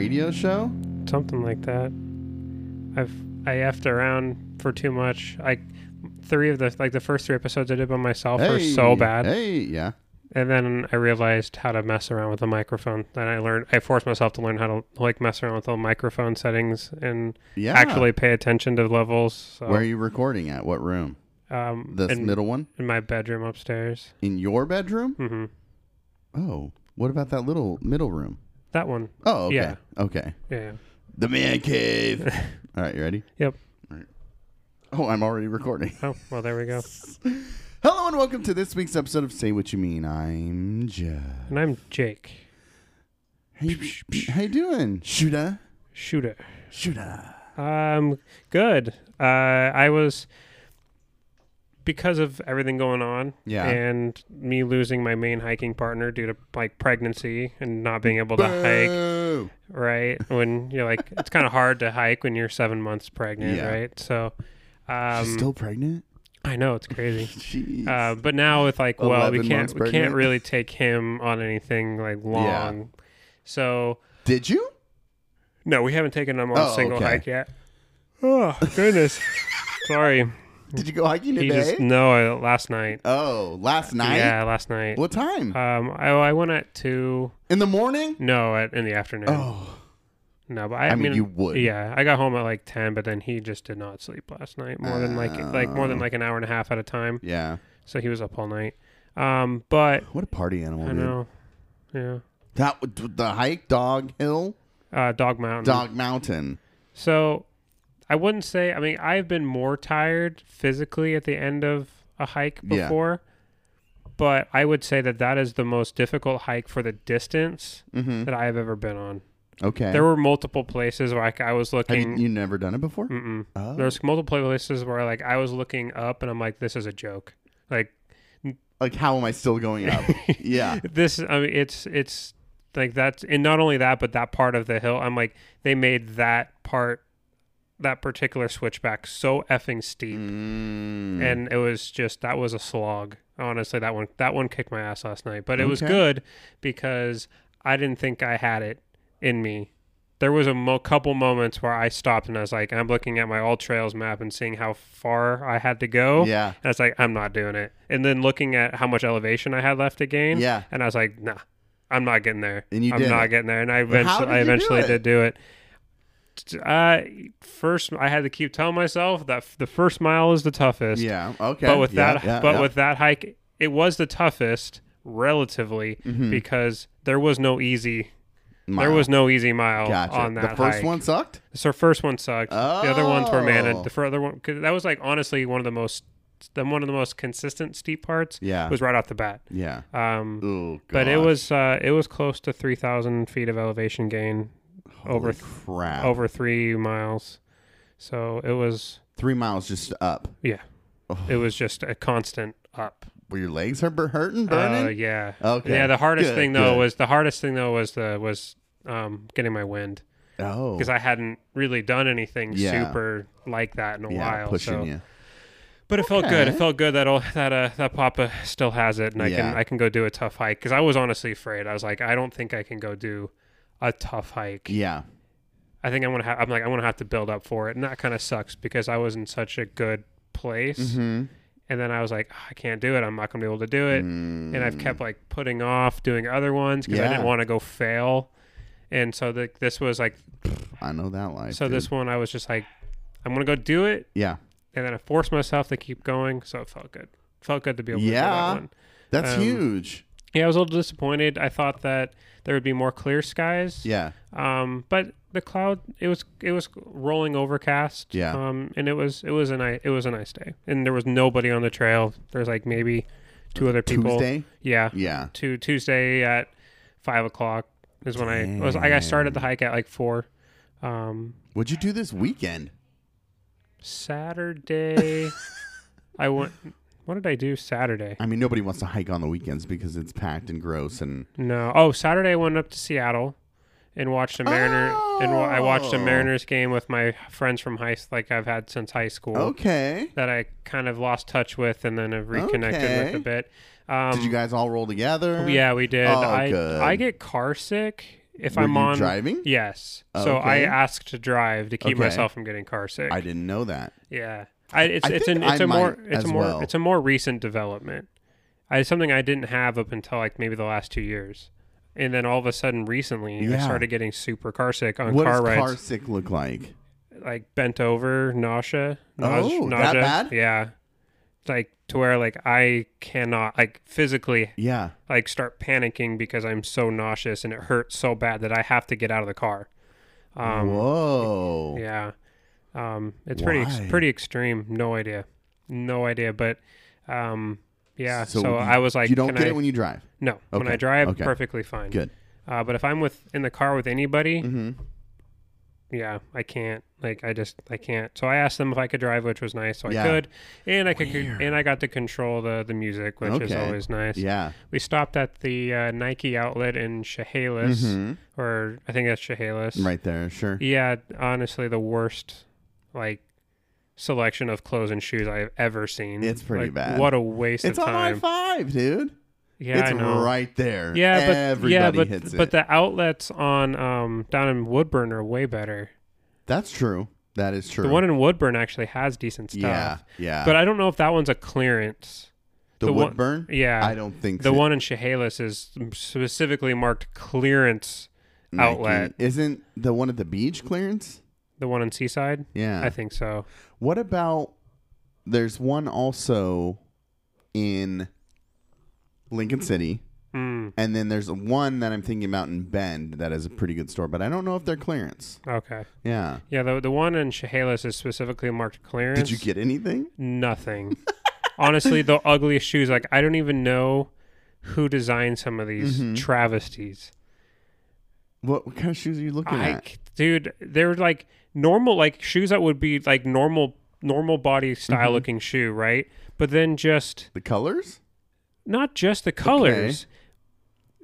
radio show? something like that. I've I effed around for too much. I three of the like the first three episodes I did by myself were so bad, Hey, yeah. and then I realized how to mess around with the microphone. Then I learned I forced myself to learn how to like mess around with the microphone settings and Yeah. actually pay attention to levels. So, Where are you recording at? What room? um, This in, middle one? in my bedroom upstairs. In your bedroom? Mm-hmm. Oh. What about that little middle room? That one, Oh, okay. Yeah. Okay. yeah. The man cave. All right, you ready? Yep. All right. Oh, I'm already recording. Oh well, there we go. Hello and welcome to this week's episode of Say What You Mean. I'm Jeff. And I'm Jake Hey, how you doing? Shooter. Shooter. Shooter. Um, good. Uh, I was because of everything going on, Yeah. and me losing my main hiking partner due to like pregnancy and not being able to hike. Right when you're like, it's kind of hard to hike when you're seven months pregnant, Yeah. right? So, um, She's still pregnant? I know it's crazy. Jeez. Uh, but now with like, well, we can't we can't really take him on anything like long. So Did you? no, we haven't taken him on Oh, a single okay. hike yet. Oh goodness, sorry. Did you go hiking today? just no uh, last night. oh, last night? Yeah, last night. What time? Um, I, I went at two. In the morning? No, at, in the afternoon. Oh. No, but I, I mean, you would. Yeah, I got home at like ten, but then he just did not sleep last night. More than like like more than Oh. like an hour and a half at a time. Yeah. So he was up all night. Um, but What a party animal, I dude. know. Yeah. That would- the hike, Dog Hill, Uh, Dog Mountain. Dog Mountain. So I wouldn't say. I mean, I've been more tired physically at the end of a hike Yeah. before, but I would say that that is the most difficult hike for the distance Mm-hmm. that I have ever been on. Okay. There were multiple places where like, I was Have looking. you, you never done it before? Mm-mm. Oh. There's multiple places where like I was looking up and I'm like, this is a joke. Like like, how am I still going up? yeah. this, I mean, it's it's like that's and not only that, but that part of the hill. I'm like, they made that part, that particular switchback so effing steep, Mm. and it was just that was a slog. Honestly, that one that one kicked my ass last night, but it was good because I didn't think I had it in me. There was a mo- couple moments where I stopped and I was like, I'm looking at my AllTrails map and seeing how far I had to go. yeah. And I was like, I'm not doing it. And then looking at how much elevation I had left to gain. Yeah. And I was like, nah, I'm not getting there. And you I'm did not it. getting there. And I eventually, I you do did do it. Uh, first, I had to keep telling myself that f- the first mile is the toughest. Yeah. Okay. But with Yeah, that, yeah, but yeah. with that hike, it was the toughest relatively Mhm. because there was no easy. There Mile. was no easy mile Gotcha. on that the first hike. one sucked? So first one sucked. The other ones were Oh. managed. The further one, cause that was like honestly one of the most, the one of the most consistent steep parts Yeah. was right off the bat. yeah. Um, Oh, but it was uh, it was close to three thousand feet of elevation gain over Holy crap. over three miles. So it was Three miles just up. yeah, Oh. it was just a constant up. Were your legs hurt, hurting, burning? Uh, yeah. Okay. Yeah. The hardest Good, thing though good. was the hardest thing though was the was um, getting my wind oh. because I hadn't really done anything Yeah. super like that in a yeah, while. pushing so. you. But it felt good. It felt good that all, that uh, that Papa still has it, and I Yeah. can I can go do a tough hike because I was honestly afraid. I was like, I don't think I can go do a tough hike. Yeah. I think I'm gonna have. I'm like I'm gonna have to build up for it, and that kind of sucks because I was in such a good place, Mm-hmm. and then I was like, "Ah, I can't do it. I'm not gonna be able to do it, and I've kept like putting off doing other ones because I Mm. Didn't want to go fail, and so the, this was like I know that life. so dude. this one I was just like, I'm gonna go do it, Yeah. and then I forced myself to keep going, so it felt good. Felt good to be able to do Yeah. that one. That's Um, huge. Yeah, I was a little disappointed. I thought that there would be more clear skies. Yeah. Um, but the cloud it was it was rolling overcast. Yeah. Um, and it was it was a nice it was a nice day, and there was nobody on the trail. There's like maybe two other people. Tuesday? Yeah. Yeah. To Tuesday at five o'clock is when I was. I started the hike at like four. Um, What'd you do this weekend? Saturday, I went. What did I do Saturday? I mean, nobody wants to hike on the weekends because it's packed and gross and No. Oh, Saturday I went up to Seattle and watched a Mariner oh. and wa- I watched a Oh. Mariners game with my friends from high school, like I've had since high school okay. that I kind of lost touch with and then have reconnected with a bit. Um, Did you guys all roll together? Yeah, we did. Oh, I good. I get car sick if Were I'm on driving? Yes. So I asked to drive to keep Okay. myself from getting car sick. I didn't know that. yeah. I, it's I it's an it's I a more it's a more well. it's a more recent development. I, it's something I didn't have up until like maybe the last two years, and then all of a sudden recently I started getting super car sick on What car does rides, car sick look like? like bent over, nausea, Oh, nause- that bad? Yeah. Like to where like I cannot like physically Yeah. like start panicking because I'm so nauseous and it hurts so bad that I have to get out of the car. Um, Whoa. yeah, um, it's pretty ex- Why? pretty extreme. No idea, no idea. But um, yeah, so, you- I was like, you don't get I, it when you drive. no, when I drive, okay. perfectly fine. Good. Uh, but if I'm with in the car with anybody, Mm-hmm. yeah, I can't. Like I just I can't. So I asked them if I could drive, which was nice. So Yeah. I could, and I could, Weird. and I got to control the the music, which is always nice. Yeah. We stopped at the uh, Nike outlet in Chehalis, Mhm. or I think that's Chehalis. Right there. Sure. Yeah, honestly, the worst like selection of clothes and shoes I've ever seen. It's pretty Like, bad. What a waste It's of on I five, dude. yeah, it's I know. right there. Yeah, but everybody yeah, but hits but it. the outlets on um down in Woodburn are way better. That's true. That is true. The one in Woodburn actually has decent stuff. yeah, yeah. But I don't know if that one's a clearance. the, the one- Woodburn. Yeah. I don't think the so. one in Chehalis is specifically marked clearance. Nike. outlet. isn't the one at the beach clearance. The one in Seaside? Yeah. I think so. What about? There's one also in Lincoln City, Mm, and then there's one that I'm thinking about in Bend that is a pretty good store, but I don't know if they're clearance. okay. Yeah. Yeah, the the one in Chehalis is specifically marked clearance. Did you get anything? nothing? Honestly, the ugliest shoes. Like I don't even know who designed some of these Mhm. travesties. What, what kind of shoes are you looking I, at? Dude, they're like normal, like shoes that would be like normal, normal body style Mhm. looking shoe, right? But then just The colors? not just the colors.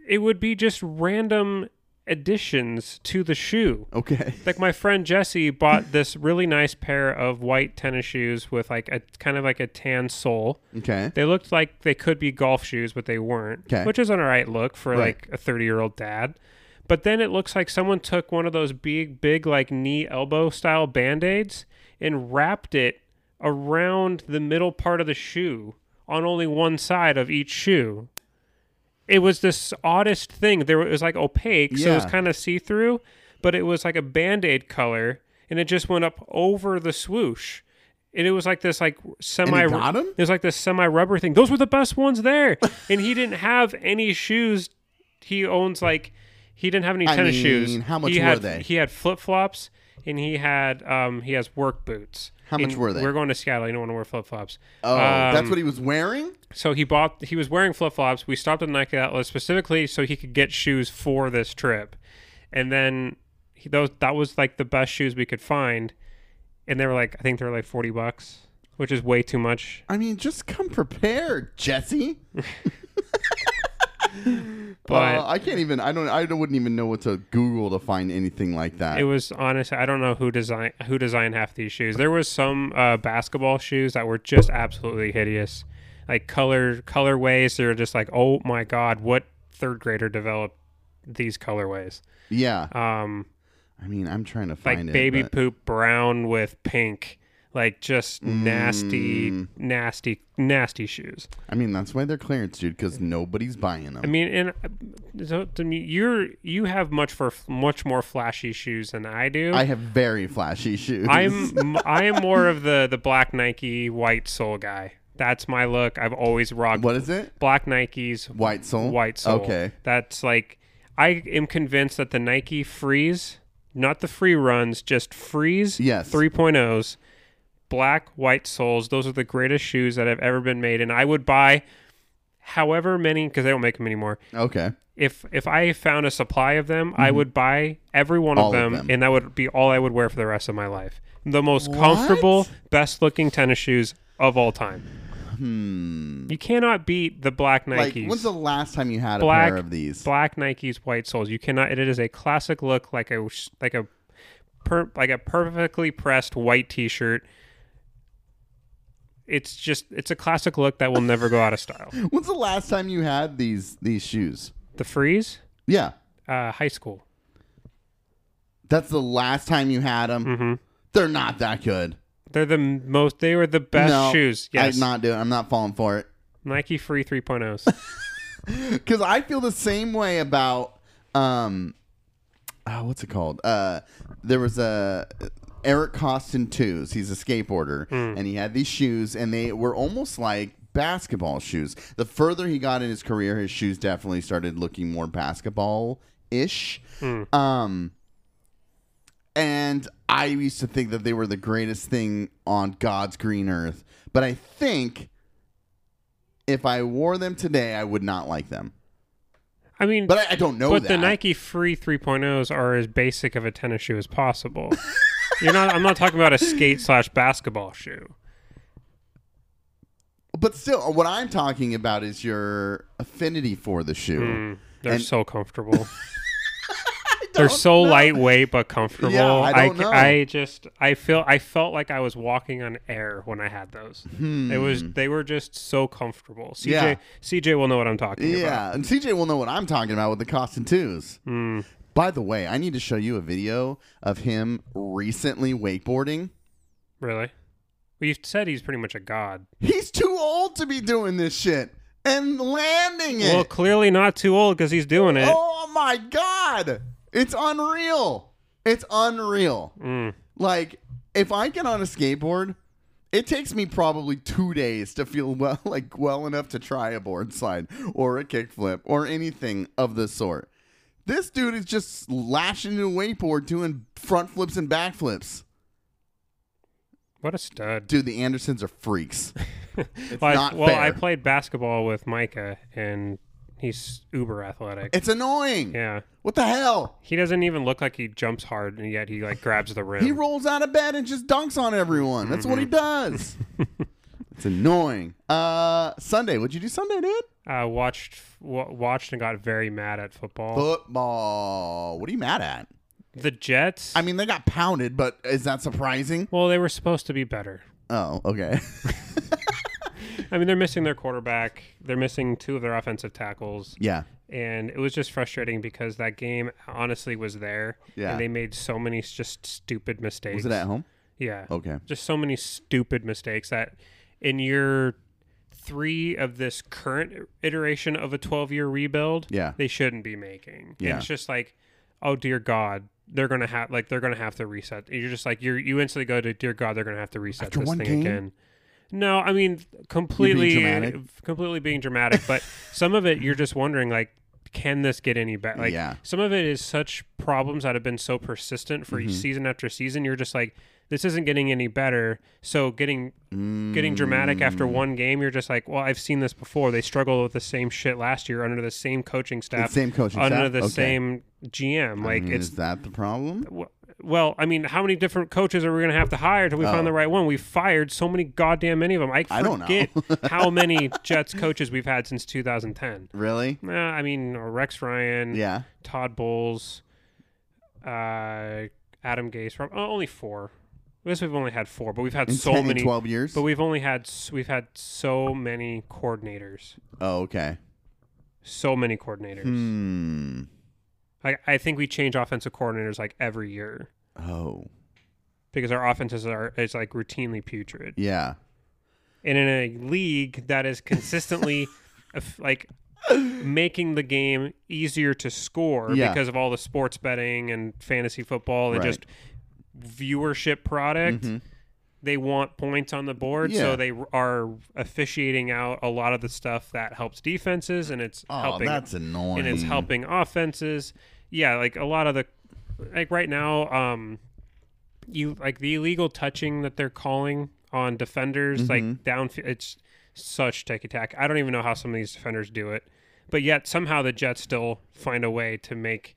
It would be just random additions to the shoe. Okay. Like my friend Jesse bought this really nice pair of white tennis shoes with like a kind of like a tan sole. Okay. They looked like they could be golf shoes, but they weren't. 'Kay. Which is an alright look for Right. like a 30 year old dad. But then it looks like someone took one of those big, big like knee elbow style band aids and wrapped it around the middle part of the shoe on only one side of each shoe. It was this oddest thing. There it was like opaque, so it was kind of see through, but it was like a band aid color, and it just went up over the swoosh. And it was like this like semi And he got 'em? it was like this semi rubber thing. Those were the best ones there. and he didn't have any shoes. He owns like he didn't have any I tennis mean, shoes. how much he were had, they? He had flip flops and he had um he has work boots. How much And were they? We're going to Seattle. You don't want to wear flip flops. Oh, that's Um, what he was wearing? So he bought. He was wearing flip flops. We stopped at Nike outlet specifically so he could get shoes for this trip, and then he, those that was like the best shoes we could find, and they were like I think they were like forty bucks, which is way too much. I mean, just come prepared, Jesse. But- Uh, I can't even. I don't. I wouldn't even know what to Google to find anything like that. It was honestly I don't know who design who designed half these shoes. There was some uh, basketball shoes that were just absolutely hideous, like color colorways. They're just like oh my god, what third grader developed these colorways? yeah. Um, I mean, I'm trying to find like find baby but- poop brown with pink like just nasty Mm. nasty nasty shoes I mean, that's why they're clearance, dude. Because nobody's buying them. i mean and uh, so to me you're you have much for much more flashy shoes than i do I have very flashy shoes. i'm i am more of the the black nike white sole guy that's my look i've always rocked what is it? black nikes White sole. white sole Okay. that's like i am convinced that the nike freeze not the free runs just freeze Yes. 3.0s black white soles those are the greatest shoes that have ever been made and i would buy however many because they don't make them anymore Okay. if if i found a supply of them i would buy every one Mm-hmm. All of of them, them. and that would be all i would wear for the rest of my life the most comfortable best looking tennis shoes of all time Hmm. you cannot beat the black Like, nikes when's the last time you had a pair of these? black Nikes white soles. You cannot. It is a classic look, like a like a per, like a perfectly pressed white T-shirt. It's just it's a classic look that will never go out of style. When's the last time you had these these shoes? The freeze, Yeah. uh, high school. That's the last time you had them. hmm They're not that good. They're the most. They were the best no, shoes. Yes, I'm not doing. I'm not falling for it Nike Free 3.0s. because I feel the same way about um, oh, what's it called? Uh, there was a Eric Koston twos. He's a skateboarder, Hmm. and he had these shoes, and they were almost like basketball shoes. The further he got in his career, his shoes definitely started looking more basketball ish. Hmm. Um, and I used to think that they were the greatest thing on God's green earth, but I think if I wore them today, I would not like them. I mean, But I, I don't know but that. the Nike Free 3.0s are as basic of a tennis shoe as possible. You're not. I'm not talking about a skate slash basketball shoe. But still, what I'm talking about is your affinity for the shoe. Mm, they're And- so comfortable. they're so lightweight but comfortable. Yeah, I don't c- know. I just I feel I felt like I was walking on air when I had those. It was they were just so comfortable. CJ Hmm. Yeah. CJ will know what I'm talking about. Yeah, and CJ will know what I'm talking about with the Koston twos. Mm. By the way, I need to show you a video of him recently wakeboarding. Really? Well, you've said he's pretty much a god. He's too old to be doing this shit and landing it. Well, clearly not too old because he's doing it. Oh my god, it's unreal! It's unreal. Mm. Like if I get on a skateboard, it takes me probably two days to feel well, like well enough to try a board slide or a kickflip or anything of the sort. This dude is just lashing into a wakeboard doing front flips and back flips. What a stud. Dude, the Andersons are freaks. Well, I, well. I played basketball with Micah, and he's uber athletic. It's annoying. yeah. What the hell? He doesn't even look like he jumps hard, and yet he like grabs the rim. He rolls out of bed and just dunks on everyone. That's what he mm-hmm. does. it's annoying. Uh, Sunday. What'd you do Sunday, dude? uh, watched w- watched and got very mad at football. Football. What are you mad at? the Jets. I mean, they got pounded, but is that surprising? well, they were supposed to be better. Oh, okay. I mean, they're missing their quarterback. They're missing two of their offensive tackles, yeah. and it was just frustrating because that game honestly was there. Yeah. And they made so many just stupid mistakes. Was it at home? Yeah. Okay. just so many stupid mistakes that in year three of this current iteration of a 12 year rebuild Yeah. they shouldn't be making And Yeah. it's just like oh dear god they're gonna have like they're gonna have to reset you're just like you're you instantly go to dear god they're gonna have to reset After this thing game? again no i mean completely dramatic? completely being dramatic but some of it you're just wondering like can this get any better like Yeah. some of it is such problems that have been so persistent for Mm-hmm. season after season you're just like this isn't getting any better so getting getting dramatic after Mm. one game you're just like well i've seen this before they struggled with the same shit last year under the same coaching staff same coaching under staff? the Okay. same gm like I it's is that the problem? well i mean how many different coaches are we going to have to hire till we Oh. find the right one we've fired so many goddamn many of them i I don't know. forget how many jets coaches we've had since 2010 Really? uh, i mean rex ryan Yeah. Todd Bowles, uh, Adam Gase. Oh, only four. I guess we've only had four, but we've had In so 10 many. 12 years? But we've only had we've had so many coordinators, oh, okay. so many coordinators. Hmm. I I think we change offensive coordinators like every year Oh, because our offenses are is like routinely putrid, yeah. and in a league that is consistently like making the game easier to score Yeah. because of all the sports betting and fantasy football and Right. just viewership product. Mhm. They want points on the board, Yeah. so they are officiating out a lot of the stuff that helps defenses, and it's Oh, helping that's annoying. and it's helping offenses. Yeah, like a lot of the like right now, um, you like the illegal touching that they're calling on defenders, Mm-hmm. like down. It's such ticky attack. I don't even know how some of these defenders do it, but yet somehow the Jets still find a way to make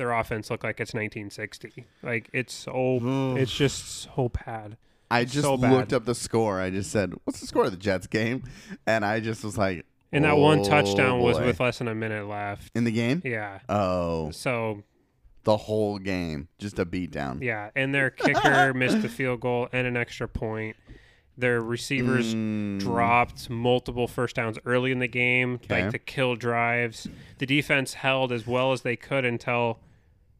their offense look like it's 1960. Like it's so it's just so bad. I just so bad. looked up the score. I just said, "What's the score of the Jets game?" And I just was like, And that one "Oh, touchdown was with less than a minute left. in the game. Yeah. Oh, So the whole game, just a beatdown. Yeah, and their kicker missed the field goal and an extra point. Their receivers Mm, dropped multiple first downs early in the game, Okay. like the kill drives. The defense held as well as they could until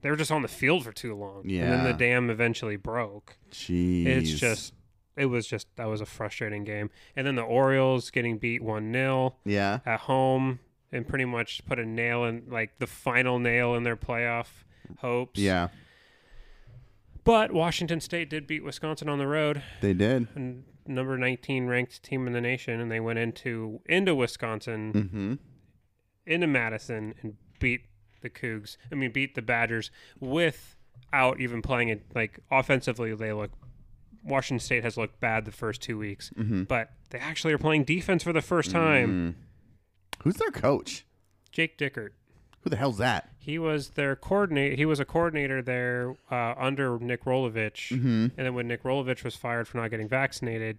they were just on the field for too long. Yeah. And then the dam eventually broke. Jeez. It's just it was just that was a frustrating game. And then the Orioles getting beat 1-0 yeah. at home and pretty much put a nail in like the final nail in their playoff hopes. Yeah, But Washington State did beat Wisconsin on the road, they did. and number 19 ranked team in the nation and they went into into Wisconsin Mm-hmm. into Madison and beat the Cougs. I mean, beat the Badgers without even playing it. Like offensively, they look. Washington State has looked bad the first two weeks, Mm-hmm. but they actually are playing defense for the first time. Who's their coach? Jake Dickert. Who the hell's that? He was their coordinator. He was a coordinator there uh, under Nick Rolovich, Mm-hmm. and then when Nick Rolovich was fired for not getting vaccinated,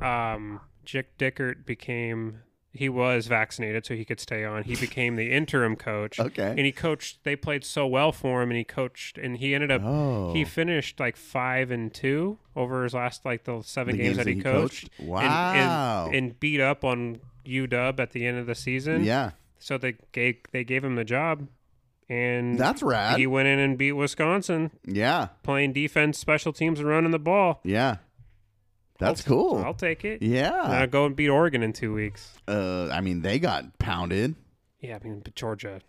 um, Jake Dickert became. He was vaccinated, so he could stay on. He became the interim coach. Okay. and he coached. They played so well for him, and he coached, and he ended up. Oh. He finished like five and two over his last like the seven The games, that he, coached. and- Wow. and, and beat up on UW at the end of the season. yeah, So they gave they gave him the job, and that's rad. he went in and beat Wisconsin, yeah, playing defense, special teams, and running the ball. yeah. That's I'll- cool. I'll take it. yeah. Now go and beat Oregon in two weeks. Uh, I mean, they got pounded. Yeah, I mean, but Georgia,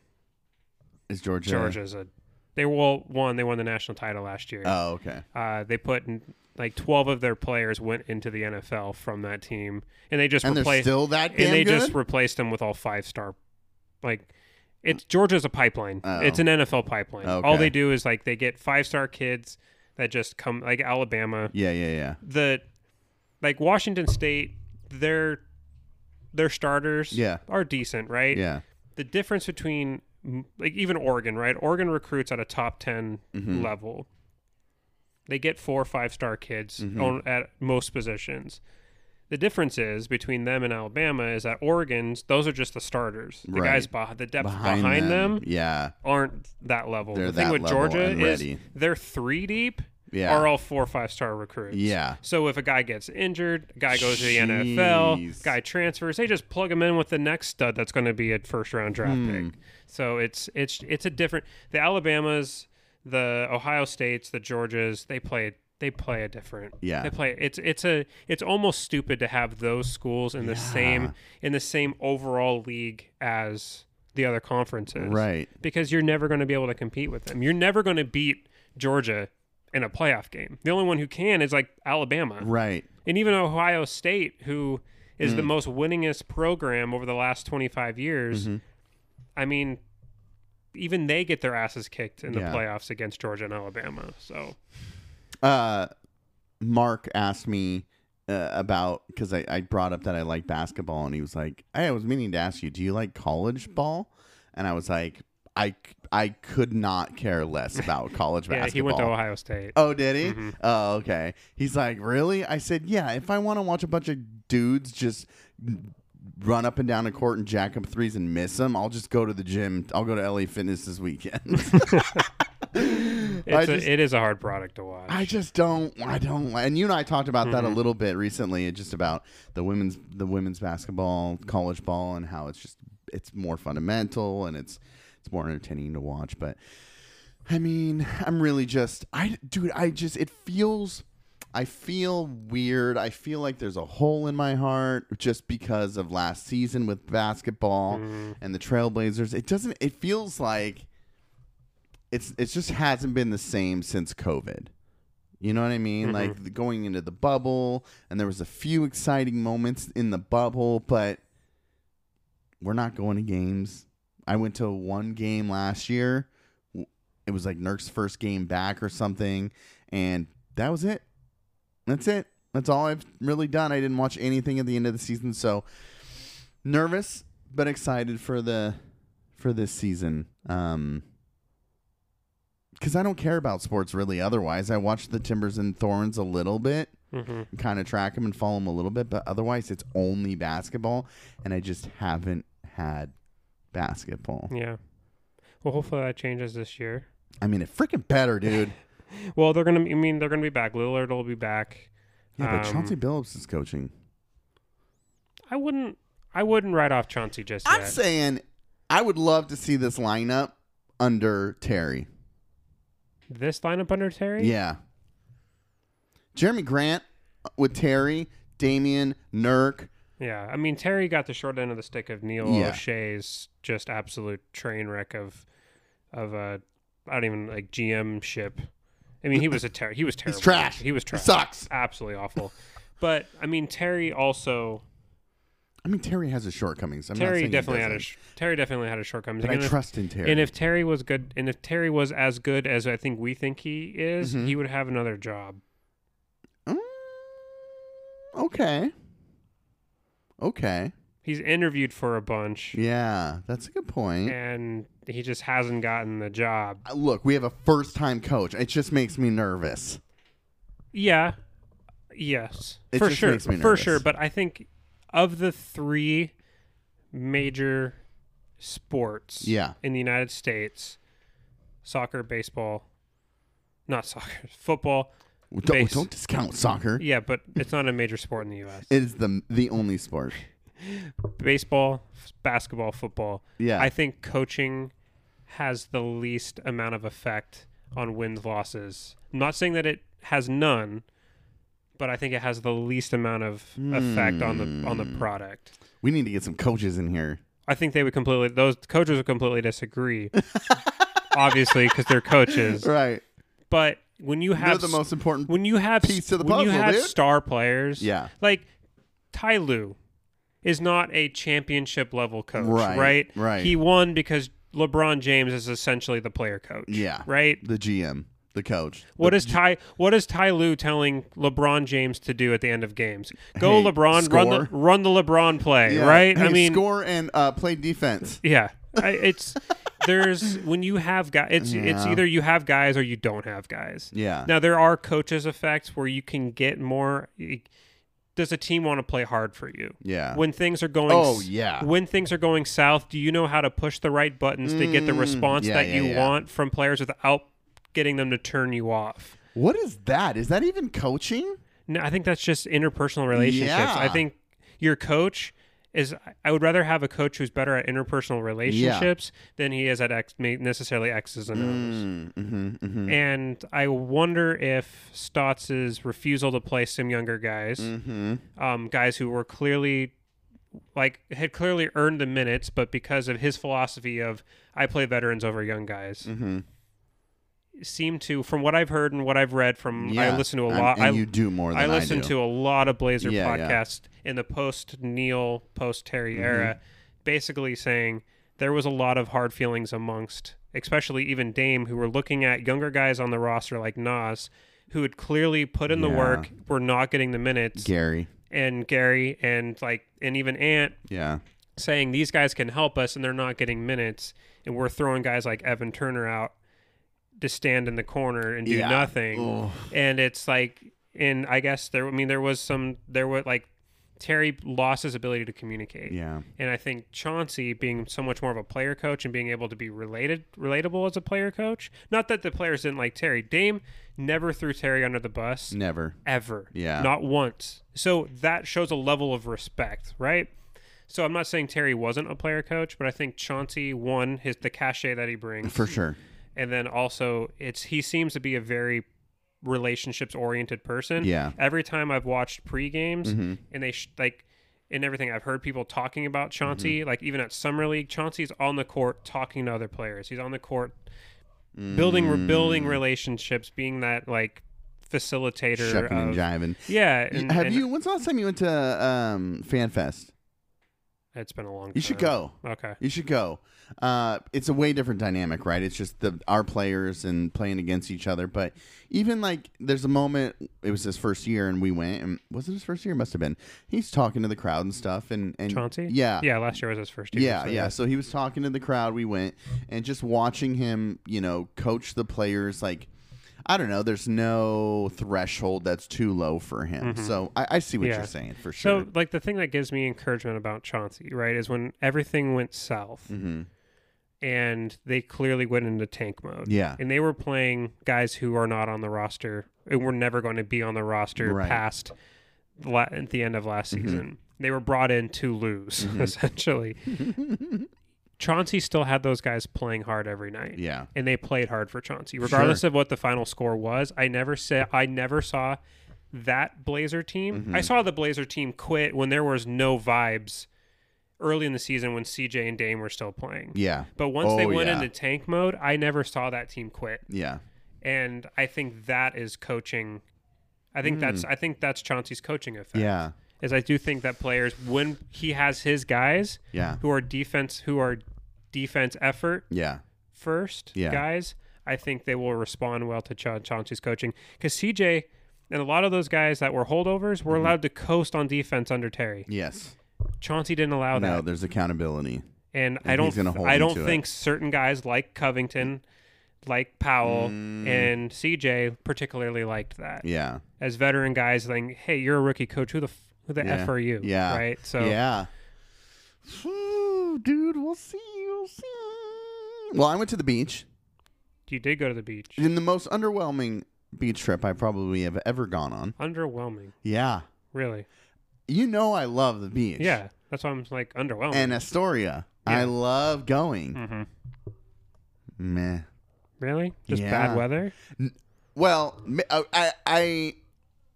Is Georgia? Georgia's a. They well won. They won the national title last year. Oh, okay. uh, they put in, like twelve of their players went into the NFL from that team, and they just And they're replaced. still that and they good. just replaced them with all five star. Like, it's Georgia's a pipeline. Oh. It's an NFL pipeline. All they do is like they get five star kids that just come like Alabama. yeah, yeah, yeah. The like Washington State, their their starters Yeah. are decent, right? Yeah. The difference between like even Oregon, right? Oregon recruits at a top 10 Mm-hmm. level. They get four or five star kids Mm-hmm. on, at most positions. The difference is between them and Alabama is that Oregon's those are just the starters. The Right. guys behind the depth behind, them, Yeah. aren't that level. They're the thing that with Georgia is they're three deep Yeah. are all four or five star recruits. Yeah. So if a guy gets injured, a guy goes to the NFL, guy transfers, they just plug him in with the next stud that's going to be a first round draft Hmm. pick. So it's it's it's a different. The Alabamas, the Ohio States, the Georgias, they play they play a different. Yeah. They play it's it's a it's almost stupid to have those schools in the same in the same overall league as the other conferences. Right. Because you're never going to be able to compete with them. You're never going to beat Georgia in a playoff game. The only one who can is like Alabama. Right. And even Ohio State, who is Mm. the most winningest program over the last 25 years, Mm-hmm. I mean, even they get their asses kicked in the Yeah. playoffs against Georgia and Alabama. So, Uh, Mark asked me uh, about because I, I brought up that I like basketball, and he was like, "Hey, I was meaning to ask you, do you like college ball?" And I was like, "I I could not care less about college basketball. yeah, basketball." he went to Ohio State. Oh, did he? Mm-hmm. Oh, okay. He's like, really? I said, yeah. If I want to watch a bunch of dudes just run up and down the court and jack up threes and miss them, I'll just go to the gym. I'll go to LA Fitness this weekend. It's I a, just- it is a hard product to watch. I just don't. I don't. And you and I talked about that a Mm-hmm. little bit recently. Just about the women's the women's basketball, college ball, and how it's just it's more fundamental and it's it's more entertaining to watch. But I mean, I'm really just I dude. I just it feels. I feel weird. I feel like there's a hole in my heart just because of last season with basketball mm-hmm. and the Trailblazers. It doesn't. It feels like it's it just hasn't been the same since COVID. You know what I mean? Mm-hmm. Like going into the bubble, and there was a few exciting moments in the bubble, but we're not going to games. I went to one game last year. It was like Nurk's first game back or something, and that was it. That's it. That's all I've really done. I didn't watch anything at the end of the season, so nervous but excited for the for this season. Um, because I don't care about sports really. Otherwise, I watch the Timbers and Thorns a little bit, hmm kind of track them and follow them a little bit. But otherwise, it's only basketball, and I just haven't had basketball. Yeah. Well, hopefully that changes this year. I mean, it freaking better, dude. Well, they're gonna. I mean, they're gonna be back. Lillard will be back. Yeah, but Um, Chauncey Billups is coaching. I wouldn't. I wouldn't write off Chauncey just yet. I'm yet. saying I would love to see this lineup under Terry. This lineup under Terry? Yeah. Jerami Grant with Terry, Damian, Nurk. Yeah. I mean, Terry got the short end of the stick of Neil Yeah. Olshey's just absolute train wreck of, of uh, I don't even like GM ship. I mean, he was a ter- he was terrible. He's trash. He was He trash. sucks. Absolutely awful. But I mean, Terry also I mean, Terry has his shortcomings. I'm Terry definitely had a Terry definitely had a shortcomings. But I if- trust in Terry. And if Terry was good, and if Terry was as good as I think we think he is, Mhm. he would have another job. Mm, okay. Okay. He's interviewed for a bunch, Yeah, that's a good point. and he just hasn't gotten the job. Uh, Look, we have a first time coach. It just makes me nervous. Yeah, yes, It for just sure, makes me for nervous. sure. But I think of the three major sports Yeah. in the United States, soccer, baseball, not soccer, football. Don't, Base. don't discount soccer. Yeah, but it's not a major sport in the U.S. It is the the only sport. Baseball, basketball, football. Yeah. I think coaching has the least amount of effect on wins losses. I'm not saying that it has none, but I think it has the least amount of effect on the on the Hmm. product. we need to get some coaches in here. I think they would completely those coaches would completely disagree. obviously, because they're coaches. Right. But when you They're have the most important. when you have piece to the when you have dude. star players, Yeah. like Ty Lue is not a championship level coach, Right, right? right. He won because LeBron James is essentially the player coach. Yeah. Right? The GM, the coach. What The is Ty what is Ty Lue telling LeBron James to do at the end of games? Go Hey, LeBron, run the score. run the LeBron play, Yeah. right? I mean score and uh, play defense. Yeah. I, it's there's when you have guys it's it's either you have guys or you don't have guys. Yeah. Now there are coaches effects where you can get more. Does a team want to play hard for you? Yeah. When things are going, Oh, yeah. When things are going south, do you know how to push the right buttons to get the Mm, response yeah, that yeah, you yeah. want from players without getting them to turn you off? what is that? Is that even coaching? No, I think that's just interpersonal relationships. I think your coach is. I would rather have a coach who's better at interpersonal relationships than he is at X, necessarily X's and O's. Mm, mm-hmm, mm-hmm. And I wonder if Stotts' refusal to play some younger guys, mm-hmm. um, guys who were clearly like had clearly earned the minutes, but because of his philosophy of I play veterans over young guys, Mm-hmm. Seem to, from what I've heard and what I've read from, I listen to a lot. I you do more than I I, listen do. to a lot of Blazer Yeah, yeah. podcasts in the post Neil, post Terry Mm-hmm. era, basically saying there was a lot of hard feelings amongst, especially even Dame, who were looking at younger guys on the roster like Nas, who had clearly put in the work, were not getting the minutes, Gary. and Gary and like and even Ant Yeah. saying these guys can help us and they're not getting minutes, and we're throwing guys like Evan Turner out to stand in the corner and do Yeah. nothing and it's like and i guess there i mean there was some there were like terry lost his ability to communicate Yeah. and i think chauncey being so much more of a player coach and being able to be related relatable as a player coach not that the players didn't like terry dame never threw terry under the bus Never. ever Yeah. not once so that shows a level of respect right so i'm not saying terry wasn't a player coach but i think chauncey won his the cachet that he brings For sure. And then also it's he seems to be a very relationships oriented person. Yeah. Every time I've watched pre games Mhm. and they sh- like and everything I've heard people talking about Chauncey, Mm-hmm. like even at summer league, Chauncey's on the court talking to other players. He's on the court building Mm. building relationships, being that like facilitator. Shucking and of- jiving. Yeah, and, Have and you? When's the last time you went to um, FanFest? It's been a long. Time You should go. Okay. You should go. Uh, it's a way different dynamic, right? It's just the our players and playing against each other. But even like, there's a moment. It was his first year, and we went. And was it his first year? Must have been. He's talking to the crowd and stuff. And and Chauncey. yeah, Yeah. Last year was his first year. yeah, so yeah. So he was talking to the crowd. We went and just watching him, you know, coach the players. Like, I don't know. There's no threshold that's too low for him. So I, I see what Mm-hmm. Yeah. you're saying for sure. So, like, the thing that gives me encouragement about Chauncey, right, is when everything went south hmm and they clearly went into tank mode. Yeah. And they were playing guys who are not on the roster and were never going to be on the roster Right. past la- at the end of last season. They were brought in to lose, essentially. Chauncey still had those guys playing hard every night. Yeah. And they played hard for Chauncey. Regardless of what the final score was, I never said I never saw that Blazer team. Mm-hmm. I saw the Blazer team quit when there was no vibes early in the season when CJ and Dame were still playing. Yeah. But once they Oh, went yeah. into tank mode, I never saw that team quit. Yeah. And I think that is coaching I think that's I think that's Chauncey's coaching effect. Mm. Yeah. Is I do think that players when he has his guys Yeah. who are defense who are defense effort Yeah. first Yeah. guys, I think they will respond well to Cha- Chauncey's coaching because CJ and a lot of those guys that were holdovers Mm-hmm. were allowed to coast on defense under Terry. Yes. Chauncey didn't allow No, that, No, there's accountability. and and I don't I don't think certain guys like Covington, like Powell, Mm. and CJ particularly liked that. Yeah. As veteran guys, like, hey, you're a rookie coach. Who the f- who the Yeah. f are you? Yeah. right. So Yeah. Whew, dude, we'll see. We'll see. Well, I went to the beach. you did go to the beach. In the most underwhelming beach trip I probably have ever gone on. Underwhelming, Yeah. really. You know I love the beach. Yeah, that's why I'm like underwhelming. And Astoria. I love going. Mm-hmm. Meh. Really? Just Yeah. bad weather? Well, uh, I I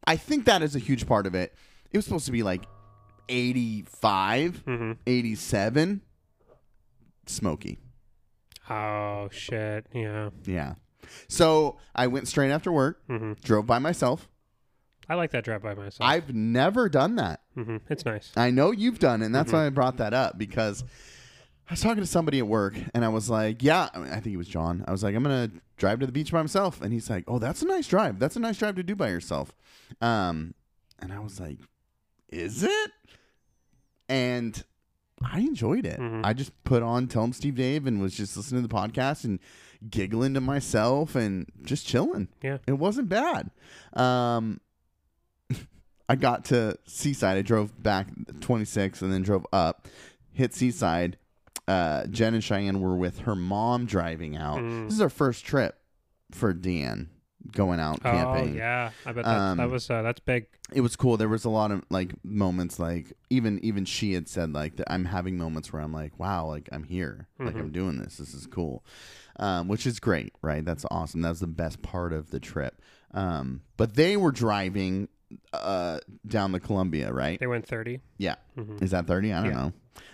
I think that is a huge part of it. It was supposed to be like 85, hmm 87. Smoky. Oh shit! Yeah. Yeah. So I went straight after work, mm-hmm. drove by myself. I like that drive by myself. I've never done that. Mm-hmm. It's nice. I know you've done it, and that's Mm-hmm. why I brought that up because I was talking to somebody at work, and I was like, "Yeah," I, mean, I think it was John. I was like, "I'm gonna drive to the beach by myself," and he's like, "Oh, that's a nice drive. That's a nice drive to do by yourself." Um, and I was like, "Is it?" And I enjoyed it. Mhm. I just put on Tell 'em Steve Dave and was just listening to the podcast and giggling to myself and just chilling. Yeah. It wasn't bad. Um, I got to Seaside. I drove back 26 and then drove up, hit Seaside. Uh, Jen and Cheyenne were with her mom driving out. Mm. This is our first trip for Dan going out camping. Oh yeah, I bet that, Um, that was uh, that's big. It was cool. There was a lot of like moments like even even she had said like that I'm having moments where I'm like, wow, like I'm here. Like Mhm. I'm doing this. This is cool. Um, which is great, right? That's awesome. That's the best part of the trip. Um, but they were driving uh down the Columbia, right? They went thirty. Yeah. Mhm. Is that 30? I don't Yeah. know.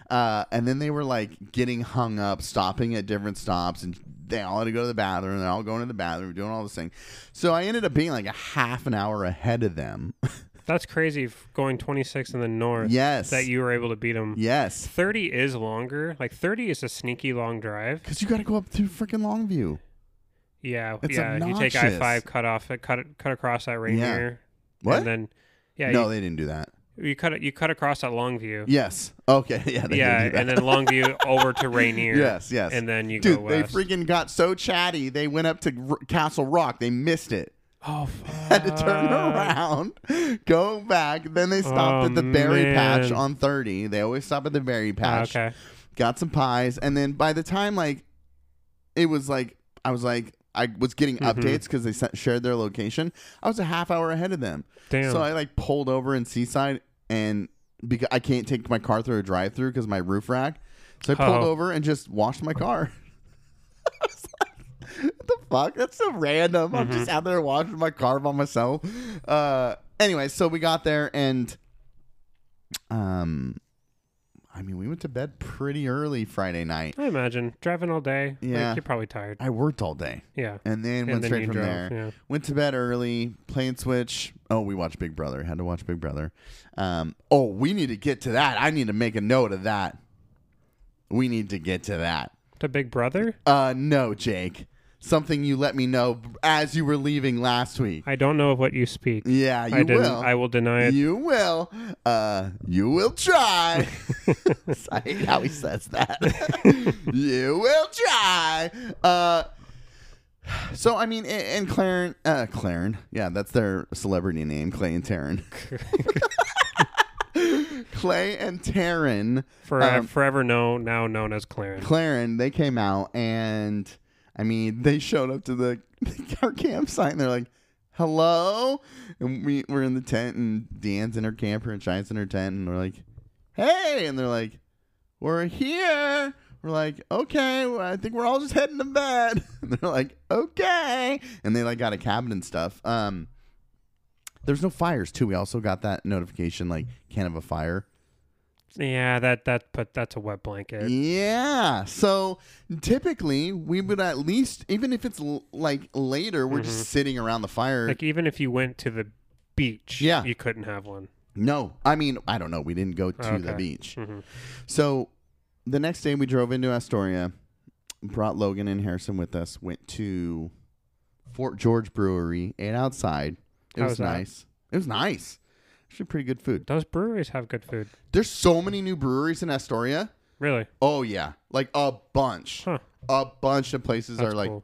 Uh, and then they were like getting hung up, stopping at different stops, and they all had to go to the bathroom. They're all going to the bathroom, doing all this thing. So I ended up being like a half an hour ahead of them. That's crazy. Going twenty six in the north. yes. That you were able to beat them. Yes. Thirty is longer. Like thirty is a sneaky long drive. Because you got to go up to freaking Longview. Yeah, It's yeah. You take I 5, cut off, it, cut it, cut across that Rainier. What? And then, yeah, no, you, they didn't do that. You cut it. You cut across that Longview. Yes. Okay. Yeah. They yeah, and then Longview over to Rainier. yes. Yes. and then you go Dude, they west. freaking got so chatty. They went up to R- Castle Rock. They missed it. oh, Had to turn around, go back. Then they stopped Oh, at the berry patch man. on 30. They always stop at the berry Ah, patch. okay. got some pies, and then by the time like it was like I was like I was getting Mhm. updates because they sent, shared their location. I was a half hour ahead of them, Damn. so I like pulled over in Seaside, and because I can't take my car through a drive-through because my roof rack, so I pulled Oh. over and just washed my car. I was like, what the fuck? That's so random. I'm Mm-hmm. just out there washing my car by myself. Uh, anyway, so we got there and, um, mean, we went to bed pretty early Friday night. I imagine driving all day. like, Yeah. you're probably tired. I worked all day Yeah. and then And went then straight from drove, there. yeah. Went to bed early, playing Switch. Oh, we watched Big Brother. Had to watch Big Brother. Um, oh, we need to get to that. I need to make a note of that. We need to get to that. To Big Brother? Uh, no, Jake. Something you let me know as you were leaving last week. I don't know of what you speak. Yeah, you I didn't. will. I will deny it. You will. Uh, you will try. I hate how he says that. you will try. Uh, so I mean, and, and Claren, uh, Claren, yeah, that's their celebrity name, Clay and Taryn. Clay and Taryn, For, um, forever no, now known as Claren. Claren, they came out and I mean, they showed up to the our campsite and they're like, "Hello," and we we're in the tent and Dan's in her camper and Shine's in her tent and we're like, "Hey," and they're like, "We're here. we're like, okay, well, I think we're all just heading to bed. And they're like, okay, and they like got a cabin and stuff. Um, there's no fires too. We also got that notification like can't have a fire. Yeah, that that but that's a wet blanket. Yeah. So typically we would at least, even if it's l- like later, we're just sitting around the fire. Mm-hmm. Like even if you went to the beach, Yeah. you couldn't have one. no, I mean I don't know. We didn't go to the Okay. beach. hmm So the next day we drove into Astoria, brought Logan and Harrison with us, went to Fort George Brewery, ate outside. It How was was nice. It was nice. Actually, pretty good food. Those breweries have good food. There's so many new breweries in Astoria. Really? Oh yeah, like a bunch. Huh. A bunch of places That's are like cool.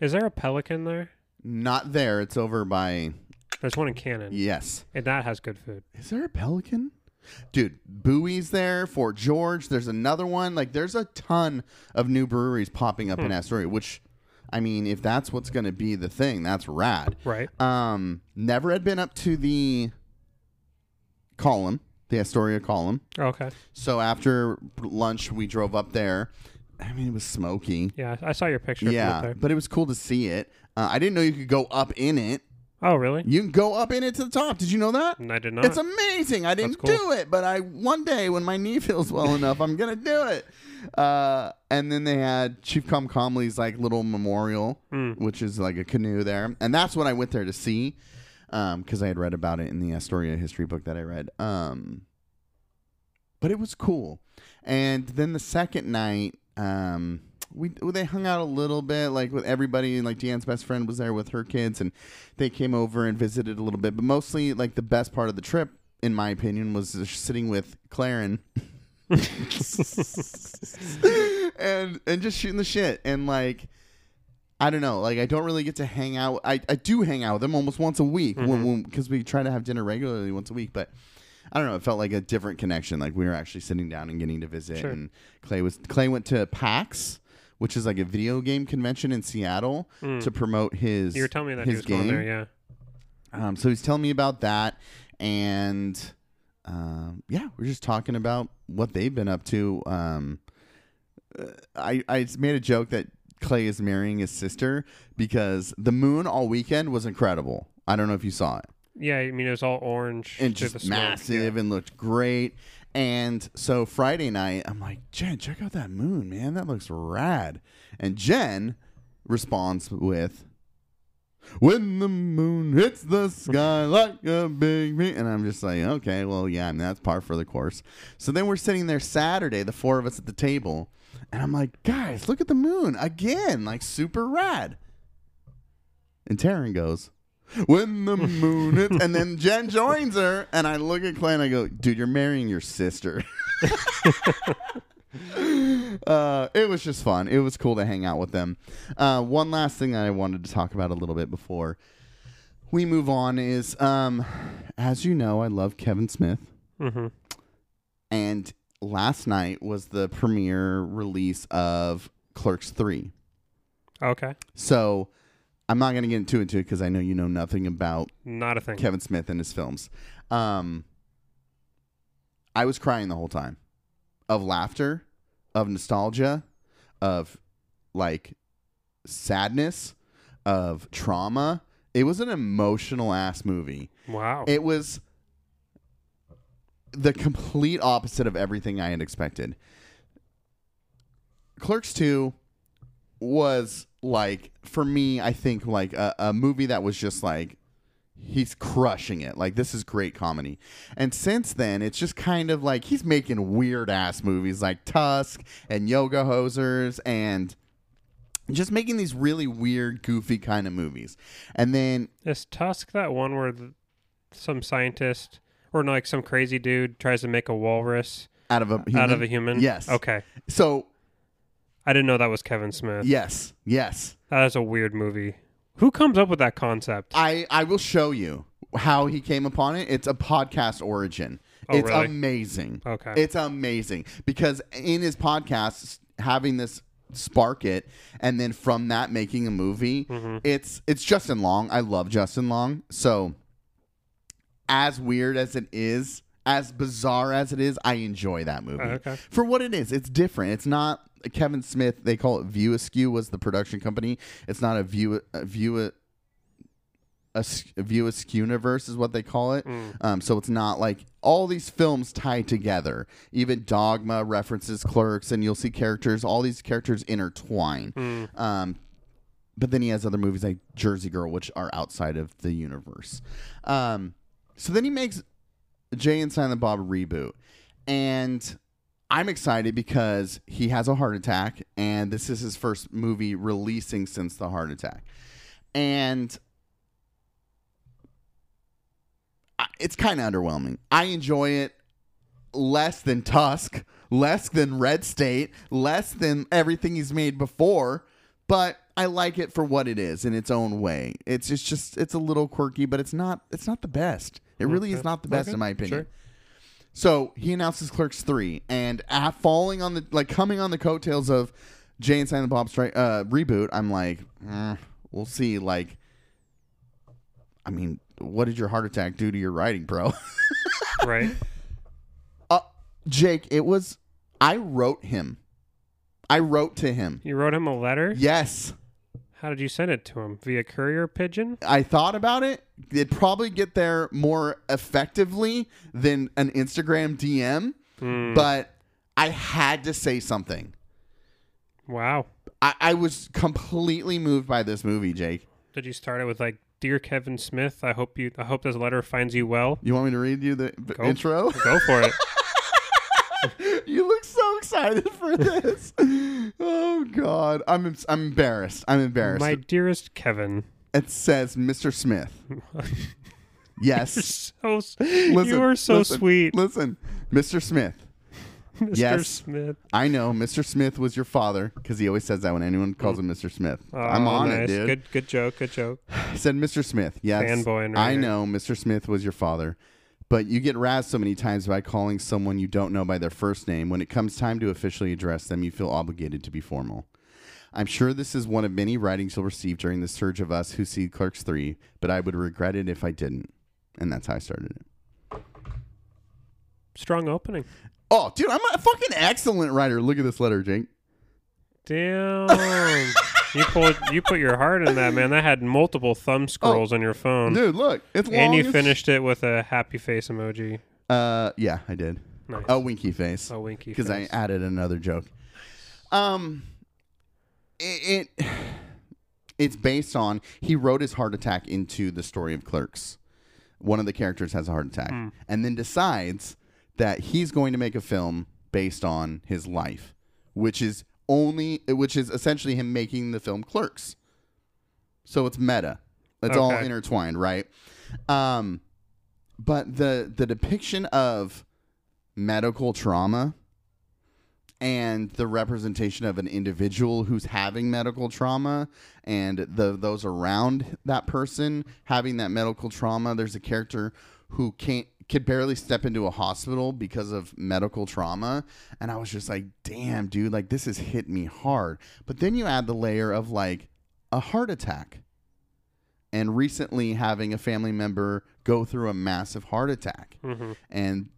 Is there a Pelican there? not there. It's over by There's one in Cannon, yes. and that has good food. Is there a Pelican? Dude, Buoy's there, Fort George. There's another one. Like, there's a ton of new breweries popping up in Astoria, which, I mean, if that's what's going to be the thing, that's rad. Right. Um, never had been up to the column, the Astoria column. Okay. So after lunch, we drove up there. I mean, it was smoky. Yeah, I saw your picture. Yeah, but it was cool to see it. Uh, I didn't know you could go up in it. Oh, really? You can go up in it to the top. Did you know that? I did not. It's amazing. I didn't That's do it, but I one day when my knee feels well enough, I'm gonna do it. Uh, and then they had Chief Comcomly's like little memorial, Mm. which is like a canoe there, and that's what I went there to see, because I had read about it in the Astoria history book that I read. Um, but it was cool. And then the second night, um, we they hung out a little bit, like with everybody. Like Deanne's best friend was there with her kids, and they came over and visited a little bit. But mostly, like the best part of the trip, in my opinion, was just sitting with Claren. and and just shooting the shit and like I don't know like I don't really get to hang out I, I do hang out with them almost once a week because we try to have dinner regularly once a week but I don't know it felt like a different connection like we were actually sitting down and getting to visit Sure. and Clay was Clay went to PAX which is like a video game convention in Seattle to promote his you were telling me that his he was game. going there. Yeah. Um, so he's telling me about that, and um, yeah, we're just talking about what they've been up to. Um, uh, I I made a joke that Clay is marrying his sister because the moon all weekend was incredible. I don't know if you saw it Yeah. I mean, it was all orange and just massive and looked great. And so Friday night, I'm like, Jen, check out that moon, man. That looks rad. And Jen responds with, When the moon hits the sky like a big bee. And I'm just like, okay, well, yeah, I mean, that's par for the course. So then we're sitting there Saturday, the four of us at the table. And I'm like, guys, look at the moon again, like super rad. And Taryn goes, when the moon hits, and then Jen joins her, and I look at Clay and I go, dude, you're marrying your sister. uh, it was just fun. It was cool to hang out with them. Uh, one last thing that I wanted to talk about a little bit before we move on is, um, as you know, I love Kevin Smith, hmm and last night was the premiere release of Clerks Three. Okay. So I'm not going to get into it because I know you know nothing about Not a thing. Kevin Smith and his films. Um, I was crying the whole time of laughter, of nostalgia, of like sadness, of trauma. It was an emotional ass movie. Wow. It was the complete opposite of everything I had expected. Clerks 2 was like, for me, I think like a, a movie that was just like, he's crushing it. Like, this is great comedy. And since then, it's just kind of like he's making weird ass movies like Tusk and Yoga Hosers and just making these really weird, goofy kind of movies. And then Is Tusk that one where the, some scientist or like some crazy dude tries to make a walrus out of a human, out of a human? Yes. Okay. So I didn't know that was Kevin Smith. Yes, yes. That is a weird movie. Who comes up with that concept? I I will show you how he came upon it. It's a podcast origin. Oh, it's really? amazing. Okay. It's amazing because in his podcast having this spark it and then from that making a movie Mm-hmm. it's it's Justin Long I love Justin Long so as weird as it is as bizarre as it is, I enjoy that movie Oh, okay. for what it is. It's different. It's not Kevin Smith. They call it View Askew was the production company. It's not a View a View a View Askew universe is what they call it. Um, so it's not like all these films tie together. Even Dogma references Clerks, and you'll see characters. All these characters intertwine. Um, but then he has other movies like Jersey Girl, which are outside of the universe. Um, so then he makes Jay and Silent Bob reboot, and I'm excited because he has a heart attack, and this is his first movie releasing since the heart attack, and it's kind of underwhelming. I enjoy it less than Tusk, less than Red State, less than everything he's made before, but I like it for what it is in its own way. It's just, just it's a little quirky, but it's not it's not the best. It really is not the best Okay. in my opinion. Sure. So he announces Clerks three, and at falling on the like coming on the coattails of Jay and Silent Bob Strike uh, reboot, I'm like, eh, we'll see. Like, I mean, what did your heart attack do to your writing, bro? Right. uh, Jake, it was I wrote him. I wrote to him. You wrote him a letter. Yes, How did you send it to him? Via courier pigeon? I thought about it. It'd probably get there more effectively than an Instagram DM, Hmm. but I had to say something. Wow. I, I was completely moved by this movie, Jake. Did you start it with like, "Dear Kevin Smith, I hope you, I hope this letter finds you well." You want me to read you the the Go. intro? Go for it. you look so excited for this. oh God, I'm I'm embarrassed. I'm embarrassed. My dearest Kevin. it says Mr. Smith. yes. So Listen, you are so listen, sweet, Listen, Mr. Smith. Mr. yes. Smith. I know Mr. Smith was your father because he always says that when anyone calls mm. him Mr. Smith. Oh, I'm Oh, on nice. it, dude. Good, good joke. Good joke. I said Mr. Smith. Yes. Right I know Mr. Smith was your father. But you get razzed so many times by calling someone you don't know by their first name. When it comes time to officially address them, you feel obligated to be formal. I'm sure this is one of many writings you'll receive during the surge of us who see Clerks 3, but I would regret it if I didn't. And that's how I started it. Strong opening. Oh, dude, I'm a fucking excellent writer. Look at this letter, Jake. Damn. you pulled. You put your heart in that, man. That had multiple thumb scrolls on your phone, Dude, look. It's long. and you as- finished it with a happy face emoji. Uh, yeah, I did. Nice. A winky face. A winky because I face. added another joke. Um, it, it it's based on he wrote his heart attack into the story of Clerks. One of the characters has a heart attack, Hmm. and then decides that he's going to make a film based on his life, which is only which is essentially him making the film Clerks. So it's meta. It's all intertwined, right? Um, but the the depiction of medical trauma and the representation of an individual who's having medical trauma and the those around that person having that medical trauma there's a character who can't could barely step into a hospital because of medical trauma. And i was just like damn dude like this has hit me hard. But then you add the layer of like a heart attack and recently having a family member go through a massive heart attack hmm and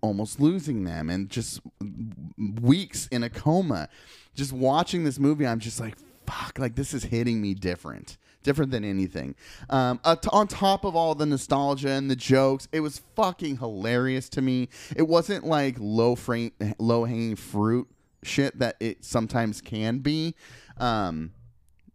almost losing them and just weeks in a coma. Just watching this movie i'm just like fuck like this is hitting me different different than anything um, uh, t- on top of all the nostalgia and the jokes it was fucking hilarious to me it wasn't like low frame low hanging fruit shit that it sometimes can be um,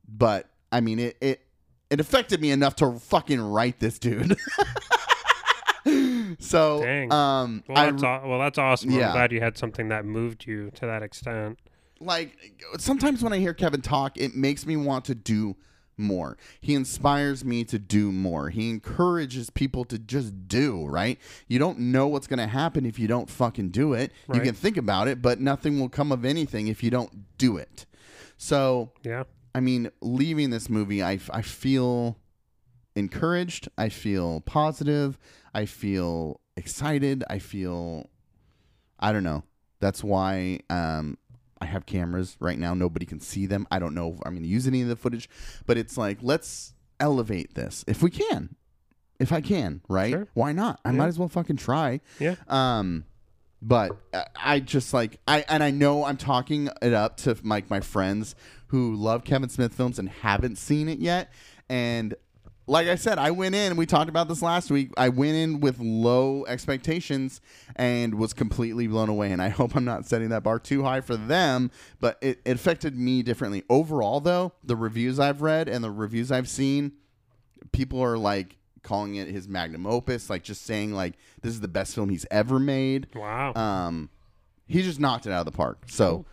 but i mean it it it affected me enough to fucking write this dude so Dang. um Well, I that's aw- well, that's awesome. Yeah. I'm glad you had something that moved you to that extent. like sometimes when I hear Kevin talk, it makes me want to do more. He inspires me to do more. He encourages people to just do, right? You don't know what's going to happen if you don't fucking do it. You can think about it, but nothing will come of anything if you don't do it. So, Yeah. I mean, leaving this movie, I, I feel encouraged. I feel positive. I feel excited. I feel, I don't know. That's why um, I have cameras right now. Nobody can see them. I don't know if I'm going to use any of the footage, but it's like, let's elevate this if we can. if I can, right? Sure. Why not? I Yeah. might as well fucking try. Yeah. Um, but I- I just like I and I know I'm talking it up to like my friends who love Kevin Smith films and haven't seen it yet. And like I said, I went in. We talked about this last week. I went in with low expectations and was completely blown away. And I hope I'm not setting that bar too high for them. But it, it affected me differently. Overall, though, the reviews I've read and the reviews I've seen, people are like calling it his magnum opus, like just saying like this is the best film he's ever made. Wow. Um, he just knocked it out of the park. So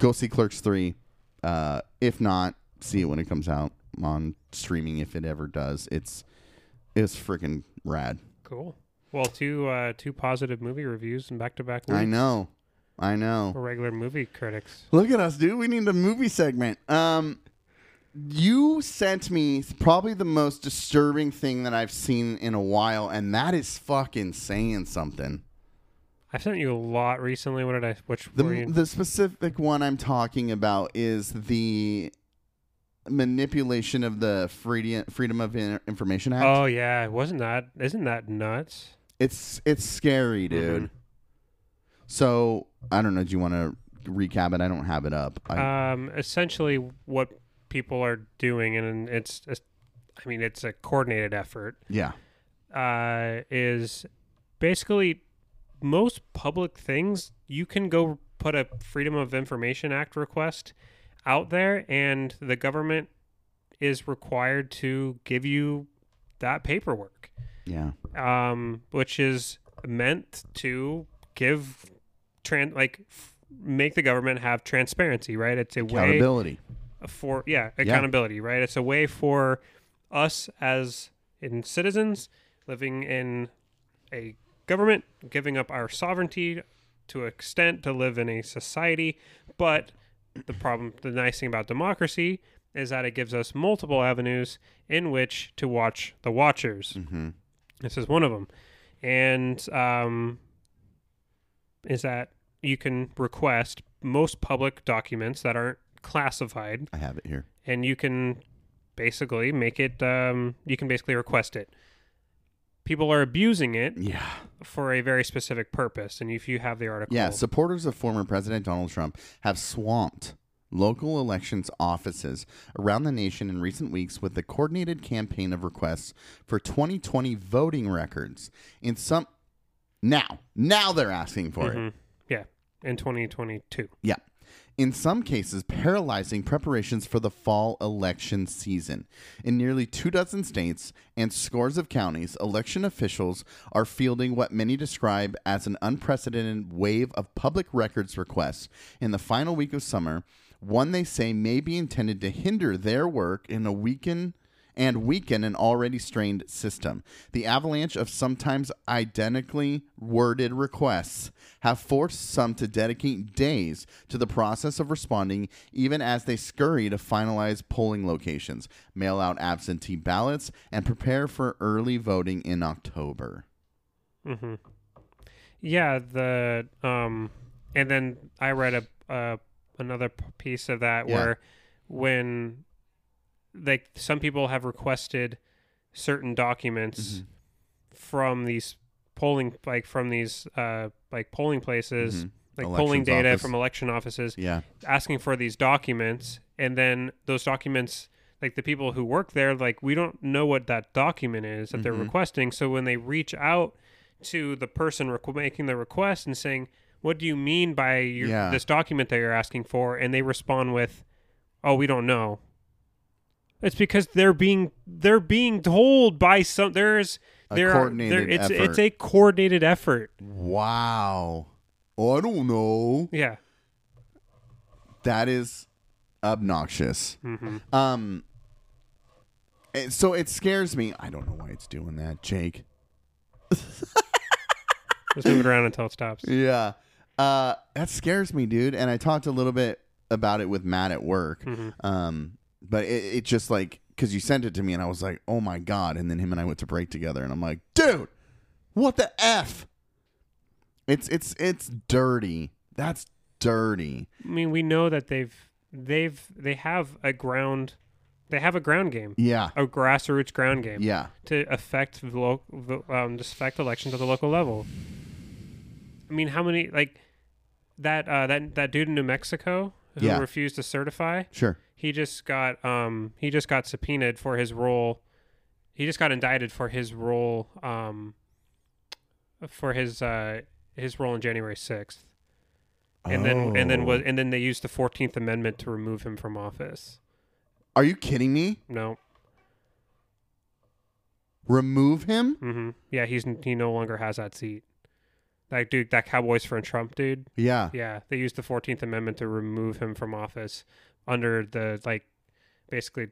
go see Clerks three. Uh, if not, see it when it comes out on streaming. If it ever does, it's it's freaking rad. cool. Well, two uh, two positive movie reviews and back to back I know, I know. for regular movie critics. Look at us, dude. We need a movie segment. Um, you sent me probably the most disturbing thing that I've seen in a while, and that is fucking saying something. I sent you a lot recently. What did I? Which The the specific one I'm talking about is the manipulation of the Freedom Freedom of Information Act. oh yeah, wasn't that? Isn't that nuts? It's it's scary, dude. Mhm. So I don't know. Do you want to recap it? I don't have it up. I, Um, essentially, what people are doing, and it's, it's I mean, it's a coordinated effort. yeah. uh, is basically most public things you can go put a Freedom of Information Act request out there, and the government is required to give you that paperwork, Yeah. um, which is meant to give tran like f- make the government have transparency, right? It's a way Accountability. for yeah accountability right it's a way for us as in citizens living in a government giving up our sovereignty to extent to live in a society but the problem the nice thing about democracy is that it gives us multiple avenues in which to watch the watchers Mm-hmm. this is one of them and um, is that you can request most public documents that aren't classified I have it here. and you can basically make it um, you can basically request it people are abusing it Yeah. for a very specific purpose and if you have the article Yeah, supporters of former President Donald Trump have swamped local elections offices around the nation in recent weeks with the coordinated campaign of requests for 2020 voting records. In some now, now they're asking for it. Mhm. yeah in 2022 Yeah. In some cases, paralyzing preparations for the fall election season. In nearly two dozen states and scores of counties, election officials are fielding what many describe as an unprecedented wave of public records requests in the final week of summer, one they say may be intended to hinder their work in a weaken and weaken an already strained system. The avalanche of sometimes identically worded requests have forced some to dedicate days to the process of responding, even as they scurry to finalize polling locations, mail out absentee ballots, and prepare for early voting in October. Mm-hmm. Yeah, the um, and then I read a uh, another piece of that Yeah. where when like some people have requested certain documents from these polling like from these uh like polling places Mhm. like Elections polling data office. from election offices Yeah. asking for these documents and then those documents like the people who work there like we don't know what that document is that they're Mhm. requesting so when they reach out to the person requ- making the request and saying what do you mean by your, Yeah. this document that you're asking for and they respond with oh we don't know it's because they're being they're being told by some there's there are coordinated there, it's effort. it's a coordinated effort Wow. Oh, I don't know. yeah That is obnoxious. hmm Um. So it scares me. I don't know why it's doing that, Jake. just move it around until it stops Yeah. Uh, that scares me, dude. And I talked a little bit about it with Matt at work. Mhm. Um, but it, it just like because you sent it to me, and I was like, oh my god. And then him and I went to break together, and I'm like, dude, what the f? It's it's it's dirty. That's dirty. I mean, we know that they've they've they have a ground They have a ground game, Yeah. a grassroots ground game Yeah. to affect the lo- the, um, to affect elections at the local level. I mean, how many like that uh, that that dude in New Mexico who Yeah. refused to certify? Sure. He just got um he just got subpoenaed for his role. He just got indicted for his role um for his uh his role on January sixth. And then and then Oh. was and then they used the Fourteenth Amendment to remove him from office. Are you kidding me? No, Remove him? hmm yeah, he's he no longer has that seat. That dude, that Cowboys for Trump dude. Yeah. Yeah, they used the Fourteenth Amendment to remove him from office under the like, basically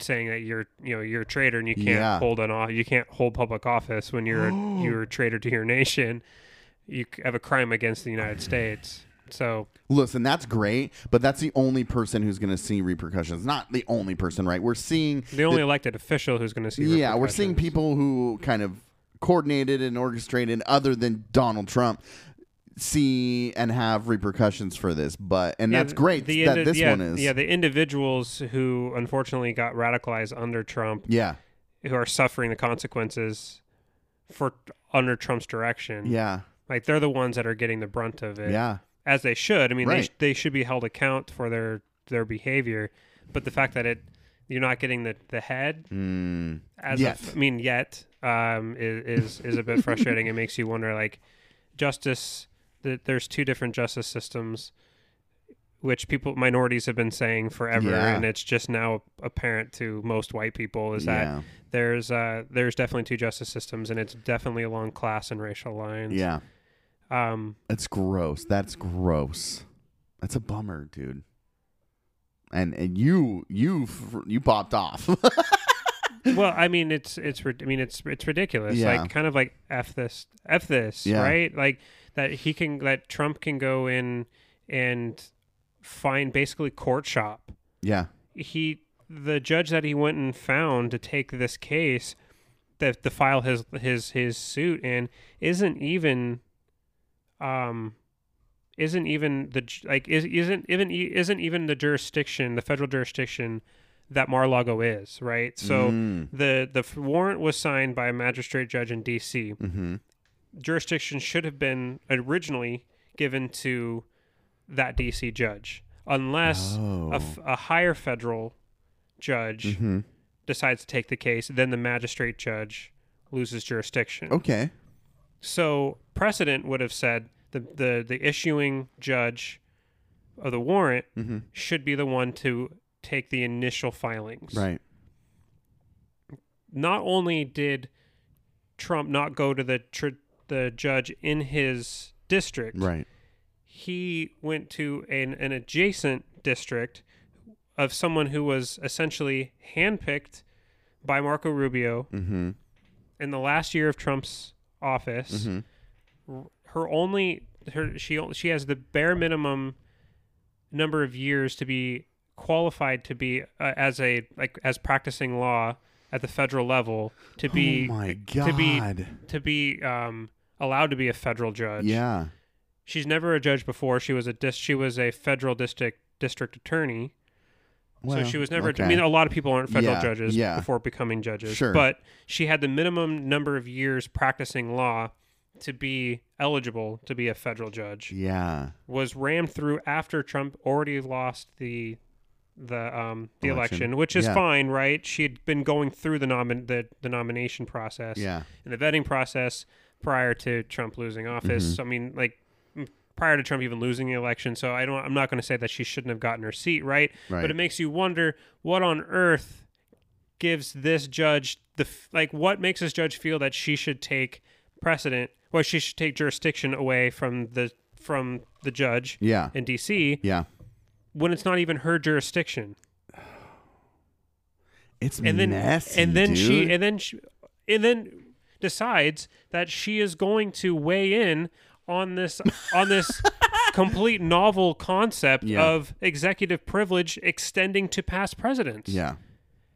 saying that you're you know you're a traitor and you can't Yeah. hold an off you can't hold public office when you're a, you're a traitor to your nation. You have a crime against the United States. So Listen, that's great, but that's the only person who's going to see repercussions. Not the only person, right? We're seeing the only elected official who's going to see Yeah, we're seeing people who kind of coordinated and orchestrated other than Donald Trump see and have repercussions for this, but and Yeah, that's great the that indi- this yeah, one is. yeah the individuals who unfortunately got radicalized under Trump Yeah. who are suffering the consequences for under Trump's direction. Yeah. Like they're the ones that are getting the brunt of it. Yeah. As they should. I mean, they, Right. sh- they should be held account for their their behavior, but the fact that it you're not getting the the head Mm. as Yet. of, I mean yet um is is, is a bit frustrating. it makes you wonder like justice that there's two different justice systems which people minorities have been saying forever Yeah. and it's just now apparent to most white people is that yeah. there's uh there's definitely two justice systems and it's definitely along class and racial lines. Yeah. Um That's gross. That's gross. That's a bummer, dude. And and you you you popped off. well, I mean it's it's I mean it's it's ridiculous. Yeah. Like kind of like f this f this, Yeah. right? Like that he can that Trump can go in and find basically court shop. yeah. He the judge that he went and found to take this case that the file his his his suit in isn't even um isn't even the like is isn't even isn't even the jurisdiction the federal jurisdiction that Mar-a-Lago is right so Mm. the the warrant was signed by a magistrate judge in D.C. Mhm. Jurisdiction should have been originally given to that D.C. judge, unless Oh. a, f- a higher federal judge Mhm. decides to take the case. Then the magistrate judge loses jurisdiction. Okay. So precedent would have said the the the issuing judge of the warrant Mhm. should be the one to take the initial filings Right. not only did Trump not go to the tr- the judge in his district, Right. he went to an, an adjacent district of someone who was essentially handpicked by Marco Rubio Mhm. in the last year of Trump's office. Mhm. Her only her she she has the bare minimum number of years to be qualified to be uh, as a like as practicing law at the federal level to be oh my god. to be to be um, allowed to be a federal judge. yeah. she's never a judge before. She was a dis- she was a federal district district attorney. Well, so she was never. okay. I mean, a lot of people aren't federal Yeah, judges yeah. before becoming judges. Sure. But she had the minimum number of years practicing law to be eligible to be a federal judge. yeah. Was rammed through after Trump already lost the the um the Election. election, which is Yeah. fine, right? She had been going through the nomin the, the nomination process Yeah. and the vetting process prior to Trump losing office. Mm-hmm. I mean, like prior to Trump even losing the election. So I don't. I'm not going to say that she shouldn't have gotten her seat, right? Right. But it makes you wonder what on earth gives this judge the like what makes this judge feel that she should take precedent, or she should take jurisdiction away from the from the judge Yeah. in D.C. Yeah. When it's not even her jurisdiction. It's and then messy, and then she and then she, and then decides that she is going to weigh in on this on this complete novel concept Yeah. of executive privilege extending to past presidents. yeah.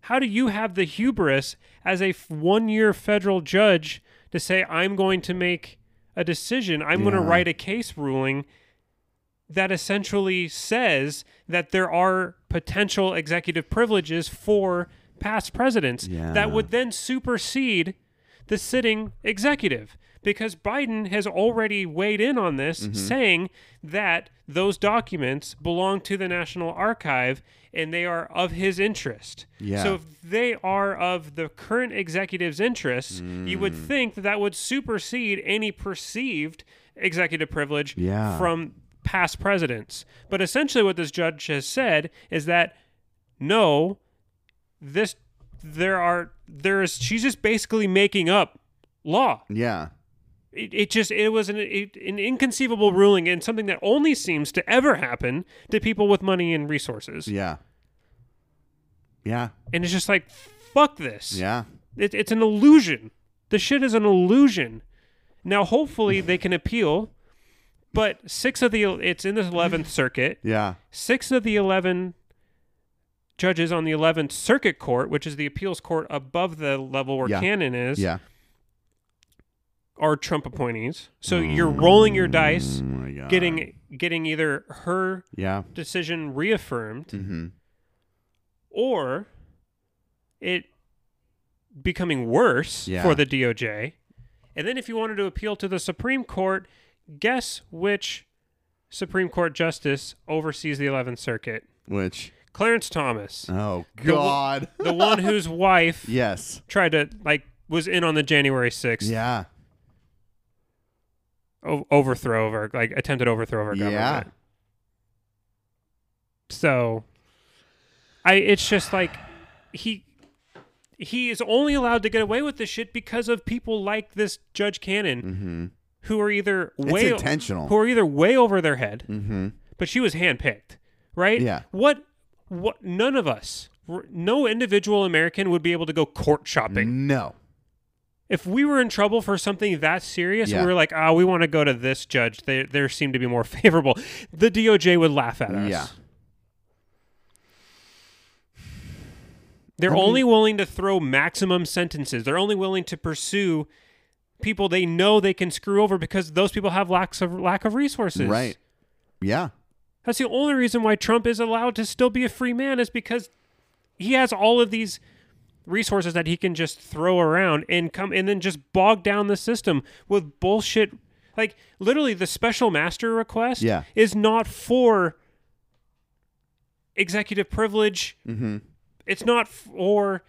How do you have the hubris as a one-year federal judge to say I'm going to make a decision, I'm going to write a case ruling that essentially says that there are potential executive privileges for past presidents Yeah. that would then supersede the sitting executive because Biden has already weighed in on this Mm-hmm. saying that those documents belong to the National Archive and they are of his interest. Yeah. So if they are of the current executive's interest, you would Mm. think that that would supersede any perceived executive privilege Yeah. from past presidents. But essentially, what this judge has said is that no, this there are there is she's just basically making up law. Yeah. It, it just it was an it, an inconceivable ruling and something that only seems to ever happen to people with money and resources. Yeah. Yeah. And it's just like fuck this. Yeah. It, it's an illusion. The shit is an illusion. Now, hopefully, they can appeal, but six of the it's in the eleventh circuit. Yeah. Six of the eleven judges on the eleventh circuit court, which is the appeals court above the level where Yeah. Cannon is, Yeah. are Trump appointees. So you're rolling your dice, Oh my god. getting getting either her Yeah. decision reaffirmed Mm-hmm. or it becoming worse Yeah. for the DOJ. And then if you wanted to appeal to the Supreme Court, guess which Supreme Court justice oversees the 11th Circuit? Which. Clarence Thomas, Oh God. the one whose wife yes. tried to like was in on the January 6th Yeah. o- overthrow of our like attempted overthrow of our government. Yeah. So I it's just like he he is only allowed to get away with this shit because of people like this Judge Cannon Mm-hmm. Who are either It's way intentional. who are either way over their head, mm-hmm. but she was handpicked, right? Yeah. What what none of us no individual American would be able to go court shopping. No. If we were in trouble for something that serious, Yeah. we were like, "Ah, we want to go to this judge. They they seem to be more favorable." The DOJ would laugh at us. Yeah. They're I mean- only willing to throw maximum sentences. They're only willing to pursue people they know they can screw over because those people have lacks of lack of resources. Right. Yeah. That's the only reason why Trump is allowed to still be a free man is because he has all of these resources that he can just throw around and come and then just bog down the system with bullshit. Like literally, the special master request Yeah. is not for executive privilege. Mm-hmm. It's not for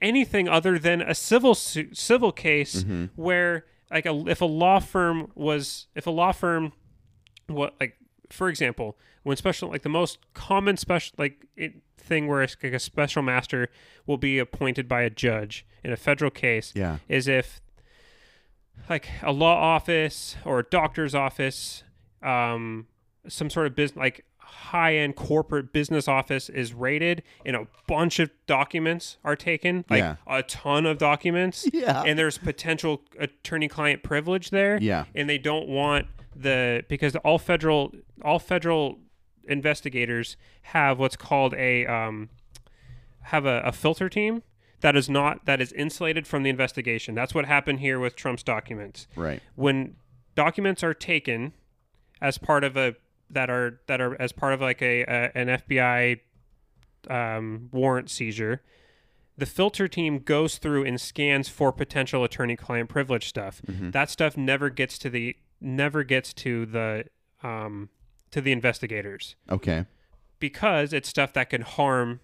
anything other than a civil su- civil case Mm-hmm. where like a, if a law firm was if a law firm what like for example when special like the most common special like it, thing where it's like a special master will be appointed by a judge in a federal case Yeah. is if like a law office or a doctor's office um some sort of business like high-end corporate business office is raided and a bunch of documents are taken like Yeah. a ton of documents Yeah. and there's potential attorney client privilege there Yeah. and they don't want the because all federal all federal investigators have what's called a um, have a, a filter team that is not that is insulated from the investigation. That's what happened here with Trump's documents. Right. When documents are taken as part of a that are that are as part of like a, a an FBI um, warrant seizure, the filter team goes through and scans for potential attorney-client privilege stuff. That stuff never gets to the never gets to the um, to the investigators Okay. because it's stuff that can harm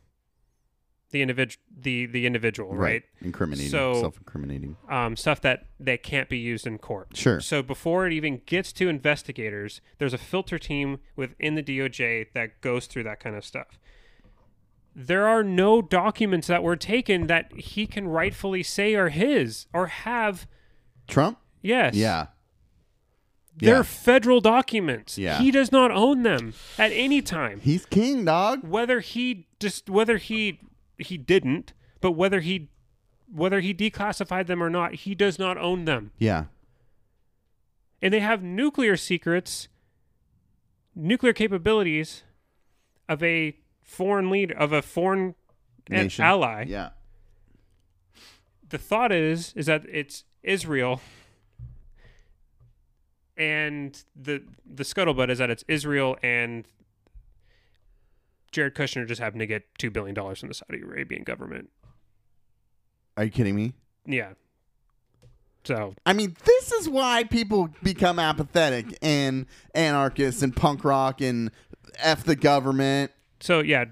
the individual the the individual, right? Incriminating. So- Self-incriminating. Um, stuff that that can't be used in court. Sure. So before it even gets to investigators, there's a filter team within the DOJ that goes through that kind of stuff. There are no documents that were taken that he can rightfully say are his or have. Trump. Yes. Yeah. They're Yeah. federal documents. Yeah. He does not own them at any time. He's king, dog. Whether he just whether he he didn't, but whether he whether he declassified them or not, he does not own them. Yeah. and they have nuclear secrets, nuclear capabilities of a foreign lead of a foreign Nation. ally. Yeah. The thought is is that it's Israel and the the scuttlebutt is that it's Israel and Jared Kushner just happened to get two billion dollars from the Saudi Arabian government. Are you kidding me? Yeah. So I mean, this is why people become apathetic and anarchists and punk rock and f the government. so yeah,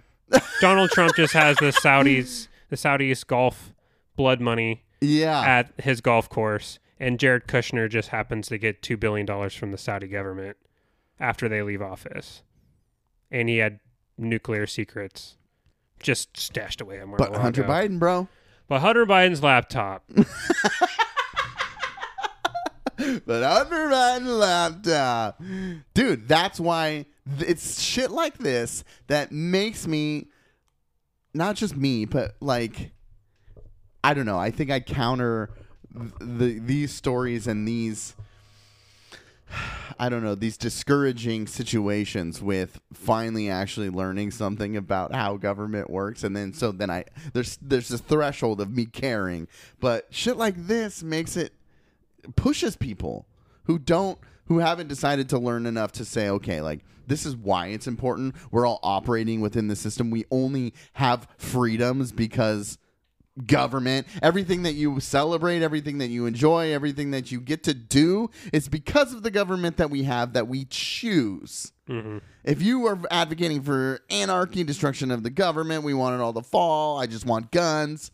Donald Trump just has the Saudis the Saudis golf blood money Yeah, at his golf course, and Jared Kushner just happens to get two billion dollars from the Saudi government after they leave office, and he had nuclear secrets just stashed away at but. Hunter Biden, bro. But Hunter Biden's laptop. But Hunter Biden laptop, dude. That's why th- it's shit like this that makes me, not just me, but like, I don't know. I think I counter the these stories and these. I don't know these discouraging situations with finally actually learning something about how government works, and then so then I there's there's this threshold of me caring, but shit like this makes it pushes people who don't who haven't decided to learn enough to say okay like this is why it's important. We're all operating within the system. We only have freedoms because government. Everything that you celebrate everything that you enjoy everything that you get to do is because of the government that we have that we choose. Hmm if you are advocating for anarchy, destruction of the government, we want it all to fall, I just want guns.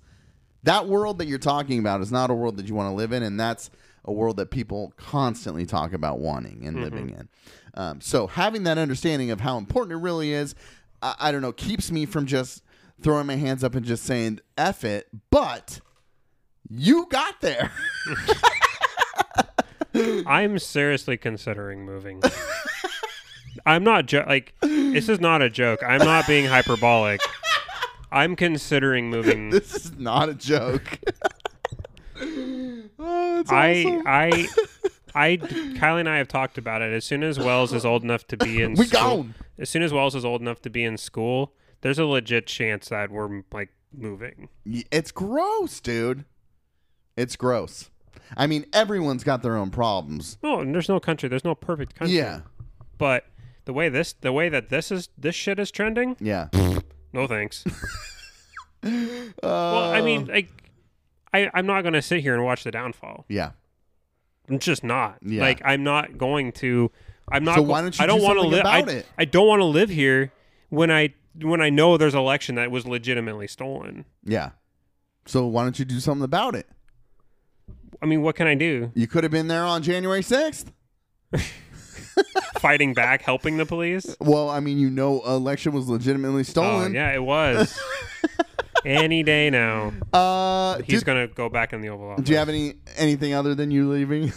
That world that you're talking about is not a world that you want to live in, and that's a world that people constantly talk about wanting and living in. Um, so having that understanding of how important it really is, I, I don't know, keeps me from just throwing my hands up and just saying "f it." But you got there. I'm seriously considering moving. I'm not jo- like this is not a joke. I'm not being hyperbolic. I'm considering moving. this is not a joke. oh, I awesome. I I Kylie and I have talked about it. As soon as Wells is old enough to be in we school, gone. as soon as Wells is old enough to be in school, there's a legit chance that we're like moving. It's gross, dude. It's gross. I mean, everyone's got their own problems. No, and there's no country. There's no perfect country. Yeah, But the way this the way that this is this shit is trending, yeah. no thanks. Uh, well, I mean, like I I'm not gonna sit here and watch the downfall. yeah. I'm just not. Yeah. Like I'm not going to. I'm not. So why don't you I don't do wanna something li- I, about it? I don't want to live here when I when I know there's an election that was legitimately stolen. Yeah. So why don't you do something about it? I mean, what can I do? You could have been there on January 6th. Fighting back, helping the police. Well, I mean, you know, election was legitimately Oh stolen. yeah, it was. Any day now, Uh, he's do, gonna go back in the Oval Office. do you have any anything other than you leaving?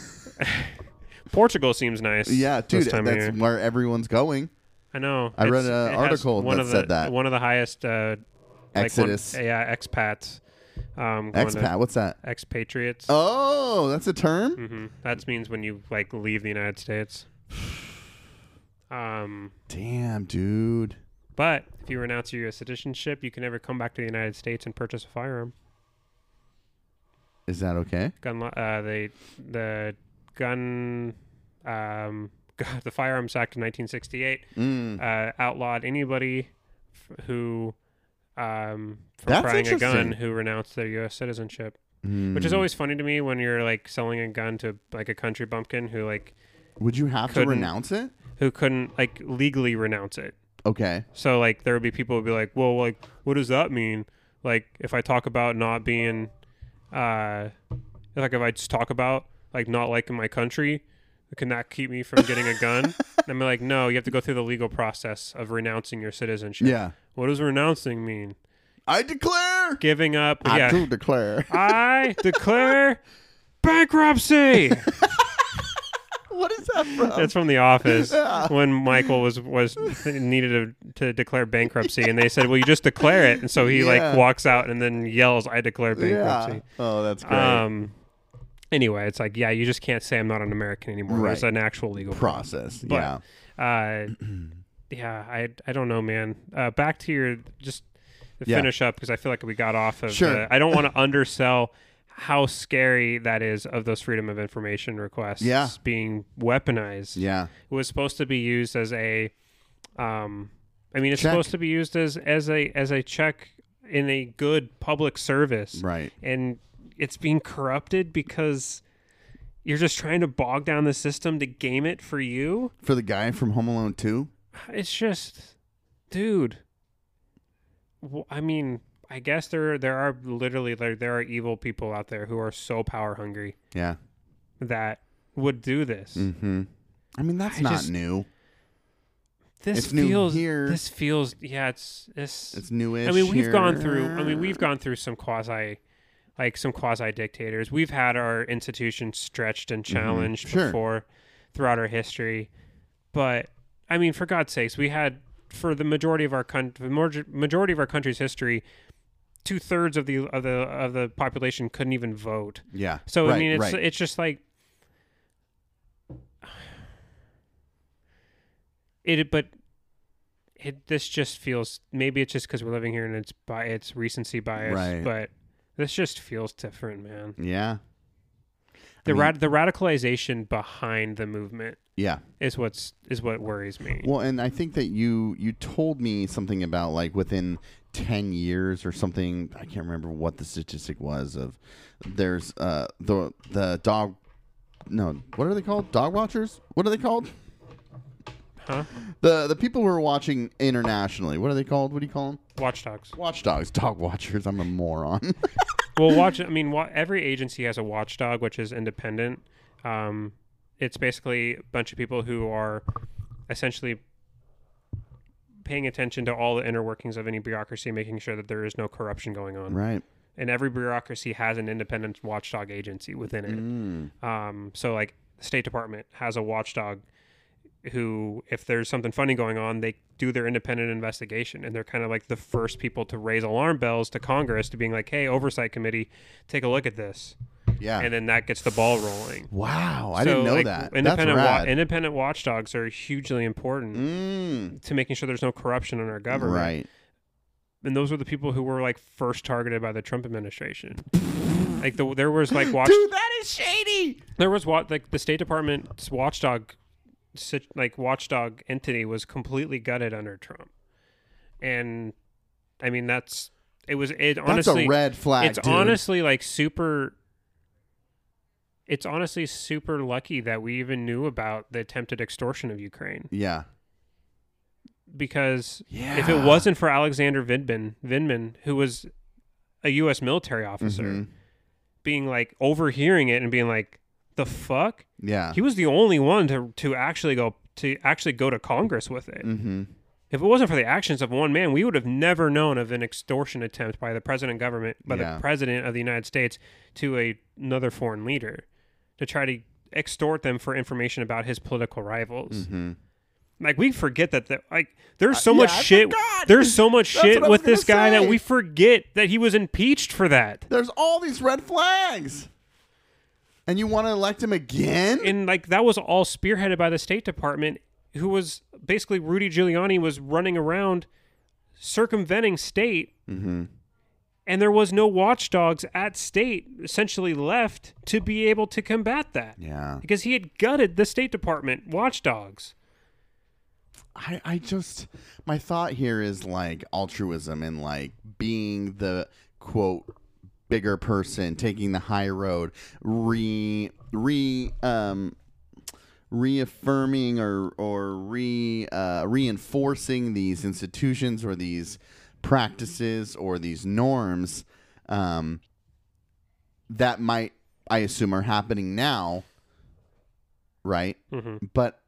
Portugal seems nice. yeah, this dude, that's where everyone's going. I know. I read an article one that of the, said that. one of the highest uh, like Exodus. One, yeah, expats. Um, Expat. What's that? expatriates. Oh, that's a term. hmm That means when you like leave the United States. Um, Damn, dude. but if you renounce your U.S. citizenship, you can never come back to the United States and purchase a firearm. Is that okay? Gun, uh, they the gun, um, the Firearms Act of 1968 Mm. uh, outlawed anybody f- who, um, from That's a gun who renounced their U.S. citizenship. Which is Mm. always funny to me when you're like selling a gun to like a country bumpkin who like Would you have to renounce it? who couldn't like legally renounce it. Okay. So like there would be people would be like, "Well, like what does that mean? Like if I talk about not being uh like if I just talk about like not liking my country, can that keep me from getting a gun?" and I'm like, "No, you have to go through the legal process of renouncing your citizenship." Yeah. What does renouncing mean? I declare. Giving up. I yeah. do declare. I declare bankruptcy. what is that from? That's from The Office Yeah. when Michael was was needed to, to declare bankruptcy, and they said, "Well, you just declare it." And so he Yeah. like walks out and then yells, "I declare yeah. bankruptcy." Oh, that's great. Um. Anyway, it's like, yeah, you just can't say I'm not an American anymore. There's an actual legal Process. but- yeah. Uh, yeah, I I don't know, man. Uh, back to your just to Yeah. finish up because I feel like we got off of. Sure. the- I don't want to undersell how scary that is of those freedom of information requests Yeah. being weaponized. Yeah. It was supposed to be used as a um I mean it's Check. supposed to be used as as a as a check in a good public service Right. and it's being corrupted because you're just trying to bog down the system to game it for you. For the guy from Home Alone 2? It's just dude. I mean, I guess there there are literally there there are evil people out there who are so power hungry Yeah. that would do this. Mm-hmm. I mean, that's I not just- new. This It's new feels here. this feels yeah, it's it's It's newish. I mean, we've here. gone through. I mean, we've gone through some quasi, like some quasi dictators. We've had our institutions stretched and challenged Mm-hmm. Sure. before, throughout our history. But I mean, for God's sakes, we had for the majority of our country, majority of our country's history, two thirds of the of the of the population couldn't even vote. Yeah. So right, I mean, it's right. it's just like it. But it this just feels maybe it's just because we're living here and it's by it's recency bias. Right. But this just feels different, man. yeah. The mean- rad, the radicalization behind the movement Yeah. is what's is what worries me. Well, and I think that you you told me something about like within ten years or something. I can't remember what the statistic was. Of there's uh the the dog. No, what are they called? Dog watchers? What are they called? Huh? The the people who are watching internationally. What are they called? What do you call them? Watchdogs. Watchdogs. Dog watchers. I'm a moron. well, watch. I mean, wa- every agency has a watchdog, which is independent. Um, it's basically a bunch of people who are essentially paying attention to all the inner workings of any bureaucracy, making sure that there is no corruption going on. right. And every bureaucracy has an independent watchdog agency within it. Mm. Um, so, like the State Department has a watchdog who, if there's something funny going on, they do their independent investigation, and they're kind of like the first people to raise alarm bells to Congress to being like, "Hey, oversight committee, take a look at this," Yeah. and then that gets the ball rolling. wow. I So, didn't know like, that. Independent, wa- independent watchdogs are hugely important mm. to making sure there's no corruption in our government. Right. And those were the people who were like first targeted by the Trump administration. like the, there was like watch Dude, that is shady. there was what like the State Department's watchdog, sit- like watchdog entity was completely gutted under Trump, and I mean that's it was it That's honestly a red flag. it's dude. honestly like super. It's honestly super lucky that we even knew about the attempted extortion of Ukraine Yeah. because Yeah. if it wasn't for Alexander Vindman, Vindman, who was a U.S. military officer, Mhm. being like overhearing it and being like, "The fuck." Yeah. He was the only one to to actually go to actually go to Congress with it. mm-hmm. If it wasn't for the actions of one man, we would have never known of an extortion attempt by the president government by Yeah. the president of the United States to a, another foreign leader to try to extort them for information about his political rivals. Mm-hmm. Like we forget that the, like there's so Uh, much yeah, shit there's so much shit what I was with this guy that we forget that he was impeached for that. There's all these red flags. And you want to elect him again? and like that was all spearheaded by the State Department, who was basically Rudy Giuliani was running around circumventing state, mm-hmm. and there was no watchdogs at state essentially left to be able to combat that Yeah. because he had gutted the State Department watchdogs. I, I just my thought here is like altruism and like being the quote bigger person taking the high road re re um reaffirming or or re uh, reinforcing these institutions or these practices or these norms um, that might I assume are happening now right? Hmm but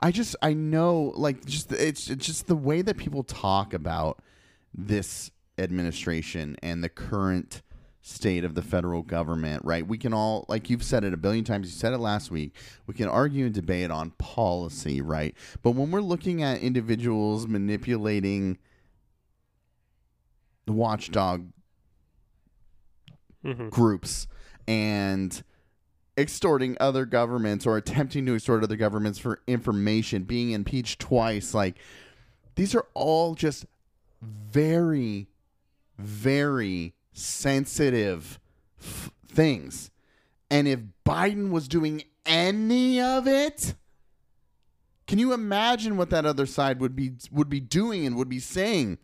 I just I know like just it's, it's just the way that people talk about this administration and the current state of the federal government, right? We can all like you've said it a billion times, you said it last week. We can argue and debate on policy, right? But when we're looking at individuals manipulating the watchdog hmm groups and extorting other governments or attempting to extort other governments for information, being impeached twice. Like, these are all just very very sensitive f- things. And if Biden was doing any of it, can you imagine what that other side would be would be doing and would be saying?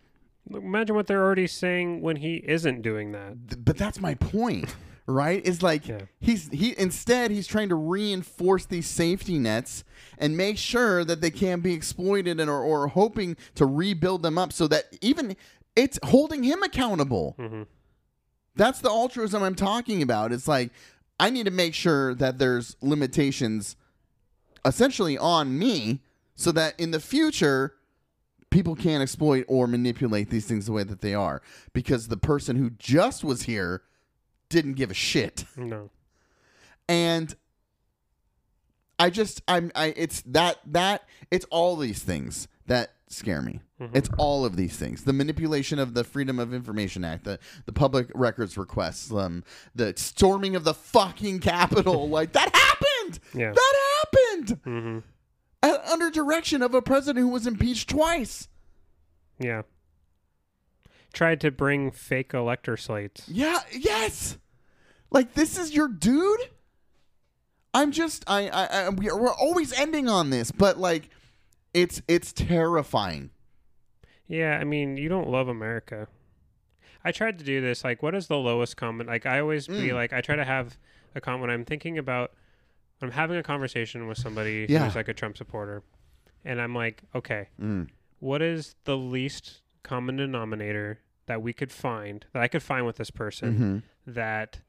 Imagine what they're already saying when he isn't doing that. Th- But that's my point, right? It's like Yeah. he's he instead he's trying to reinforce these safety nets and make sure that they can't be exploited and or, or hoping to rebuild them up so that even it's holding him accountable. Mhm. That's the altruism I'm talking about. It's like I need to make sure that there's limitations essentially on me so that in the future people can't exploit or manipulate these things the way that they are because the person who just was here didn't give a shit. No. and i just i'm i it's that that it's all these things that scare me. It's all of these things. The manipulation of the freedom of information act the, the public records requests um the storming of the fucking capitol. Like that happened! Yeah. that happened! Hmm uh, under direction of a president who was impeached twice. Yeah. Tried to bring fake elector slates. Yeah, yes. Like this is your dude. I'm just I I, I we- we're always ending on this, but like it's it's terrifying. Yeah, I mean, you don't love America. I tried to do this. Like, what is the lowest common? Like, I always be Mm. like, I try to have a comment when I'm thinking about, when I'm having a conversation with somebody Yeah. who's like a Trump supporter, and I'm like, okay, Mm. what is the least common denominator that we could find that I could find with this person Mhm. that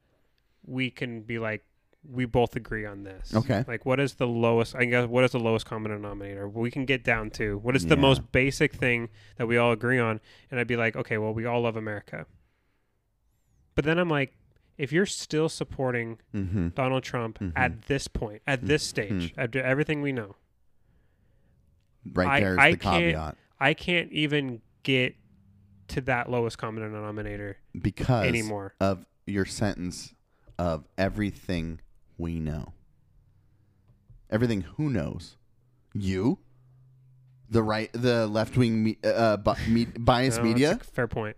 we can be like, we both agree on this. Okay. Like, what is the lowest? I guess what is the lowest common denominator we can get down to? What is the most basic thing that we all agree on? And I'd be like, okay, well, we all love America. But then I'm like, if you're still supporting Mhm. Donald Trump Mhm. at this point, at this stage, after everything we know, Right I- there's I the caveat I can't even get to that lowest common denominator because anymore. of your sentence of everything we know. Everything who knows? You? The right the left-wing me, uh bi- me, bias No, media? fair point.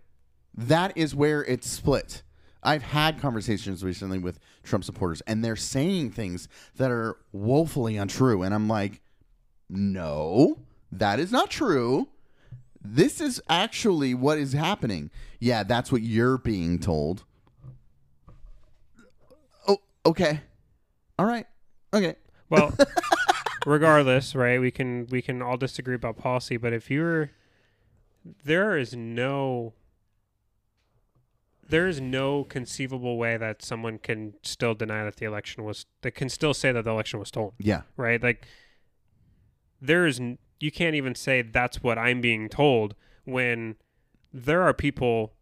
that is where it's split. I've had conversations recently with Trump supporters, and they're saying things that are woefully untrue. And I'm like, no, that is not true. This is actually what is happening. Yeah, that's what you're being told. Oh, okay. All right. Okay. Well, regardless, right? We can we can all disagree about policy, but if you're there is no there is no conceivable way that someone can still deny that the election was that can still say that the election was stolen, Yeah. right? Like there is you can't even say that's what I'm being told when there are people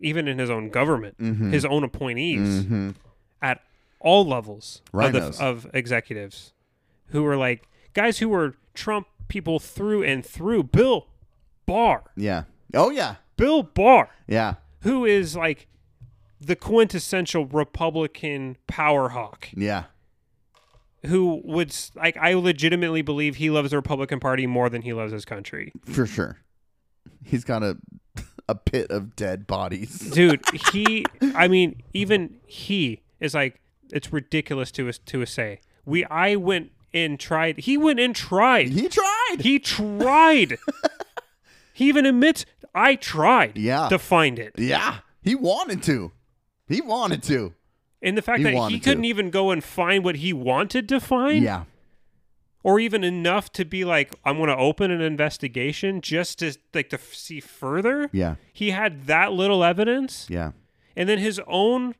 even in his own government, Mhm. his own appointees Mhm. at all levels of, the, of executives who were like guys who were Trump people through and through. Bill Barr, Yeah. Oh, yeah. Bill Barr, Yeah. who is like the quintessential Republican power hawk, Yeah. Who would like I legitimately believe he loves the Republican Party more than he loves his country, For sure. He's got a a pit of dead bodies. dude. He, I mean, even he is like it's ridiculous to us to say. We I went and tried. He went and tried. He tried. He tried. he even admits I tried Yeah. to find it. Yeah, he wanted to. He wanted to. And the fact He that he couldn't to. even go and find what he wanted to find Yeah. or even enough to be like I'm going to open an investigation just to like to f- see further. Yeah. He had that little evidence Yeah. and then his own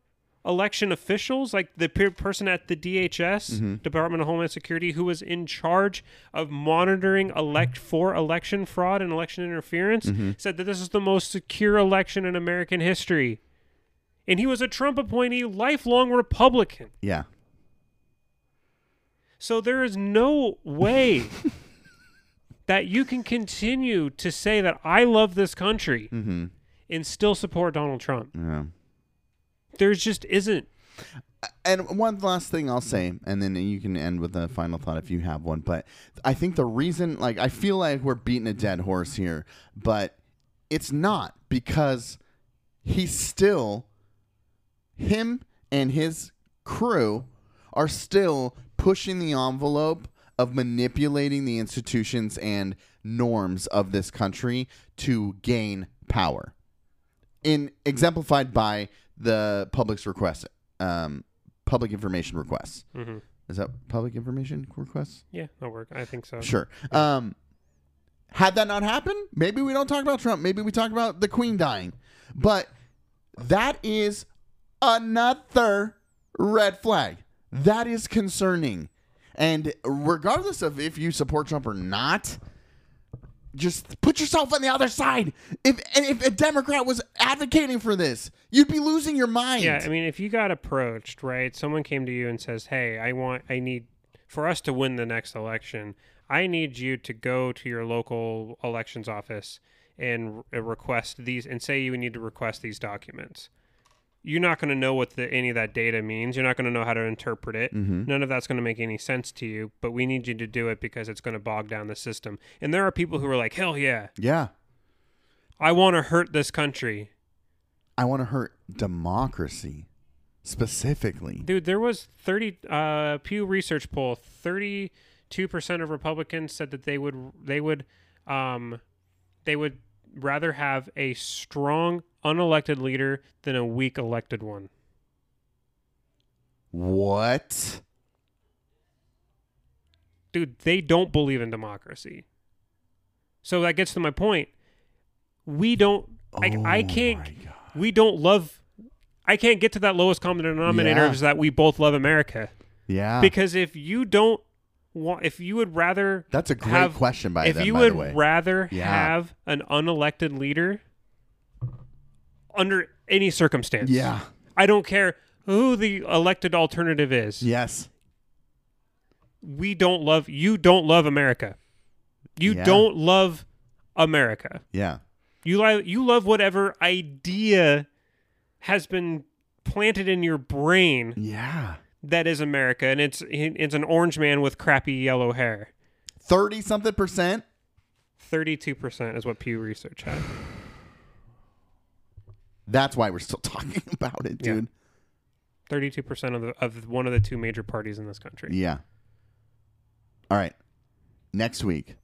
election officials like the pe- person at the DHS Mm-hmm. Department of Homeland Security who was in charge of monitoring elect for election fraud and election interference Mm-hmm. said that this is the most secure election in American history and he was a Trump appointee lifelong Republican Yeah. so there is no way that you can continue to say that I love this country Mm-hmm. and still support Donald Trump Yeah. there's just isn't And one last thing I'll say, and then you can end with a final thought if you have one. But I think the reason, like, I feel like we're beating a dead horse here, but it's not because he's still him and his crew are still pushing the envelope of manipulating the institutions and norms of this country to gain power. In exemplified by the public's request, um, public information requests. hmm Is that public information requests? Yeah, that'll work. I think so. Sure. Um, had that not happened, maybe we don't talk about Trump. Maybe we talk about the Queen dying. But that is another red flag. That is concerning. And regardless of if you support Trump or not, just put yourself on the other side. If and if a Democrat was advocating for this, you'd be losing your mind. Yeah, I mean, if you got approached, right? Someone came to you and says, "Hey, I want, I need, for us to win the next election, I need you to go to your local elections office and request these, and say you need to request these documents." You're not going to know what the, any of that data means. You're not going to know how to interpret it. None of that's going to make any sense to you. But we need you to do it because it's going to bog down the system. And there are people who are like, "Hell yeah, yeah. I want to hurt this country." I want to hurt democracy specifically. Dude, there was 30 uh Pew Research poll, 32% of Republicans said that they would they would um they would rather have a strong unelected leader than a weak elected one. What? Dude, they don't believe in democracy. So that gets to my point. We don't I, I Oh can't we don't love I can't get to that lowest common denominator Yeah. is that we both love America. Yeah. Because if you don't want if you would rather That's a great have- question by if them, you by would the way. rather Yeah. have an unelected leader under any circumstance yeah. i don't care who the elected alternative is Yes. we don't love you don't love america you Yeah. don't love america Yeah. you li- you love whatever idea has been planted in your brain Yeah. That is america and it's it's an orange man with crappy yellow hair 30 something percent? 32% is what pew research had That's why we're still talking about it, dude. Thirty-two percent of the of one of the two major parties in this country. Yeah. All right. Next week.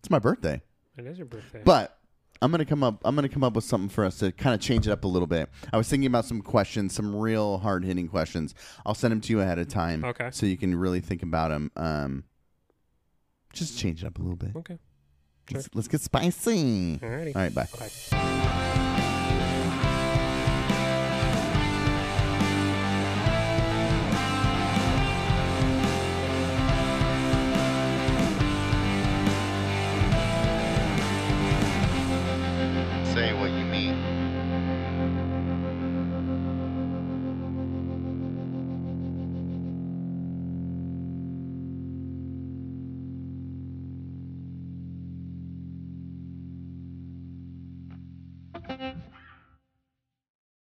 It's my birthday. It is your birthday. But I'm gonna come up. I'm gonna come up with something for us to kind of change it up a little bit. I was thinking about some questions, some real hard hitting questions. I'll send them to you ahead of time, Okay. so you can really think about them. Um, just change it up a little bit. okay. Let's, let's get spicy. Alrighty. All right, bye. Bye. say what you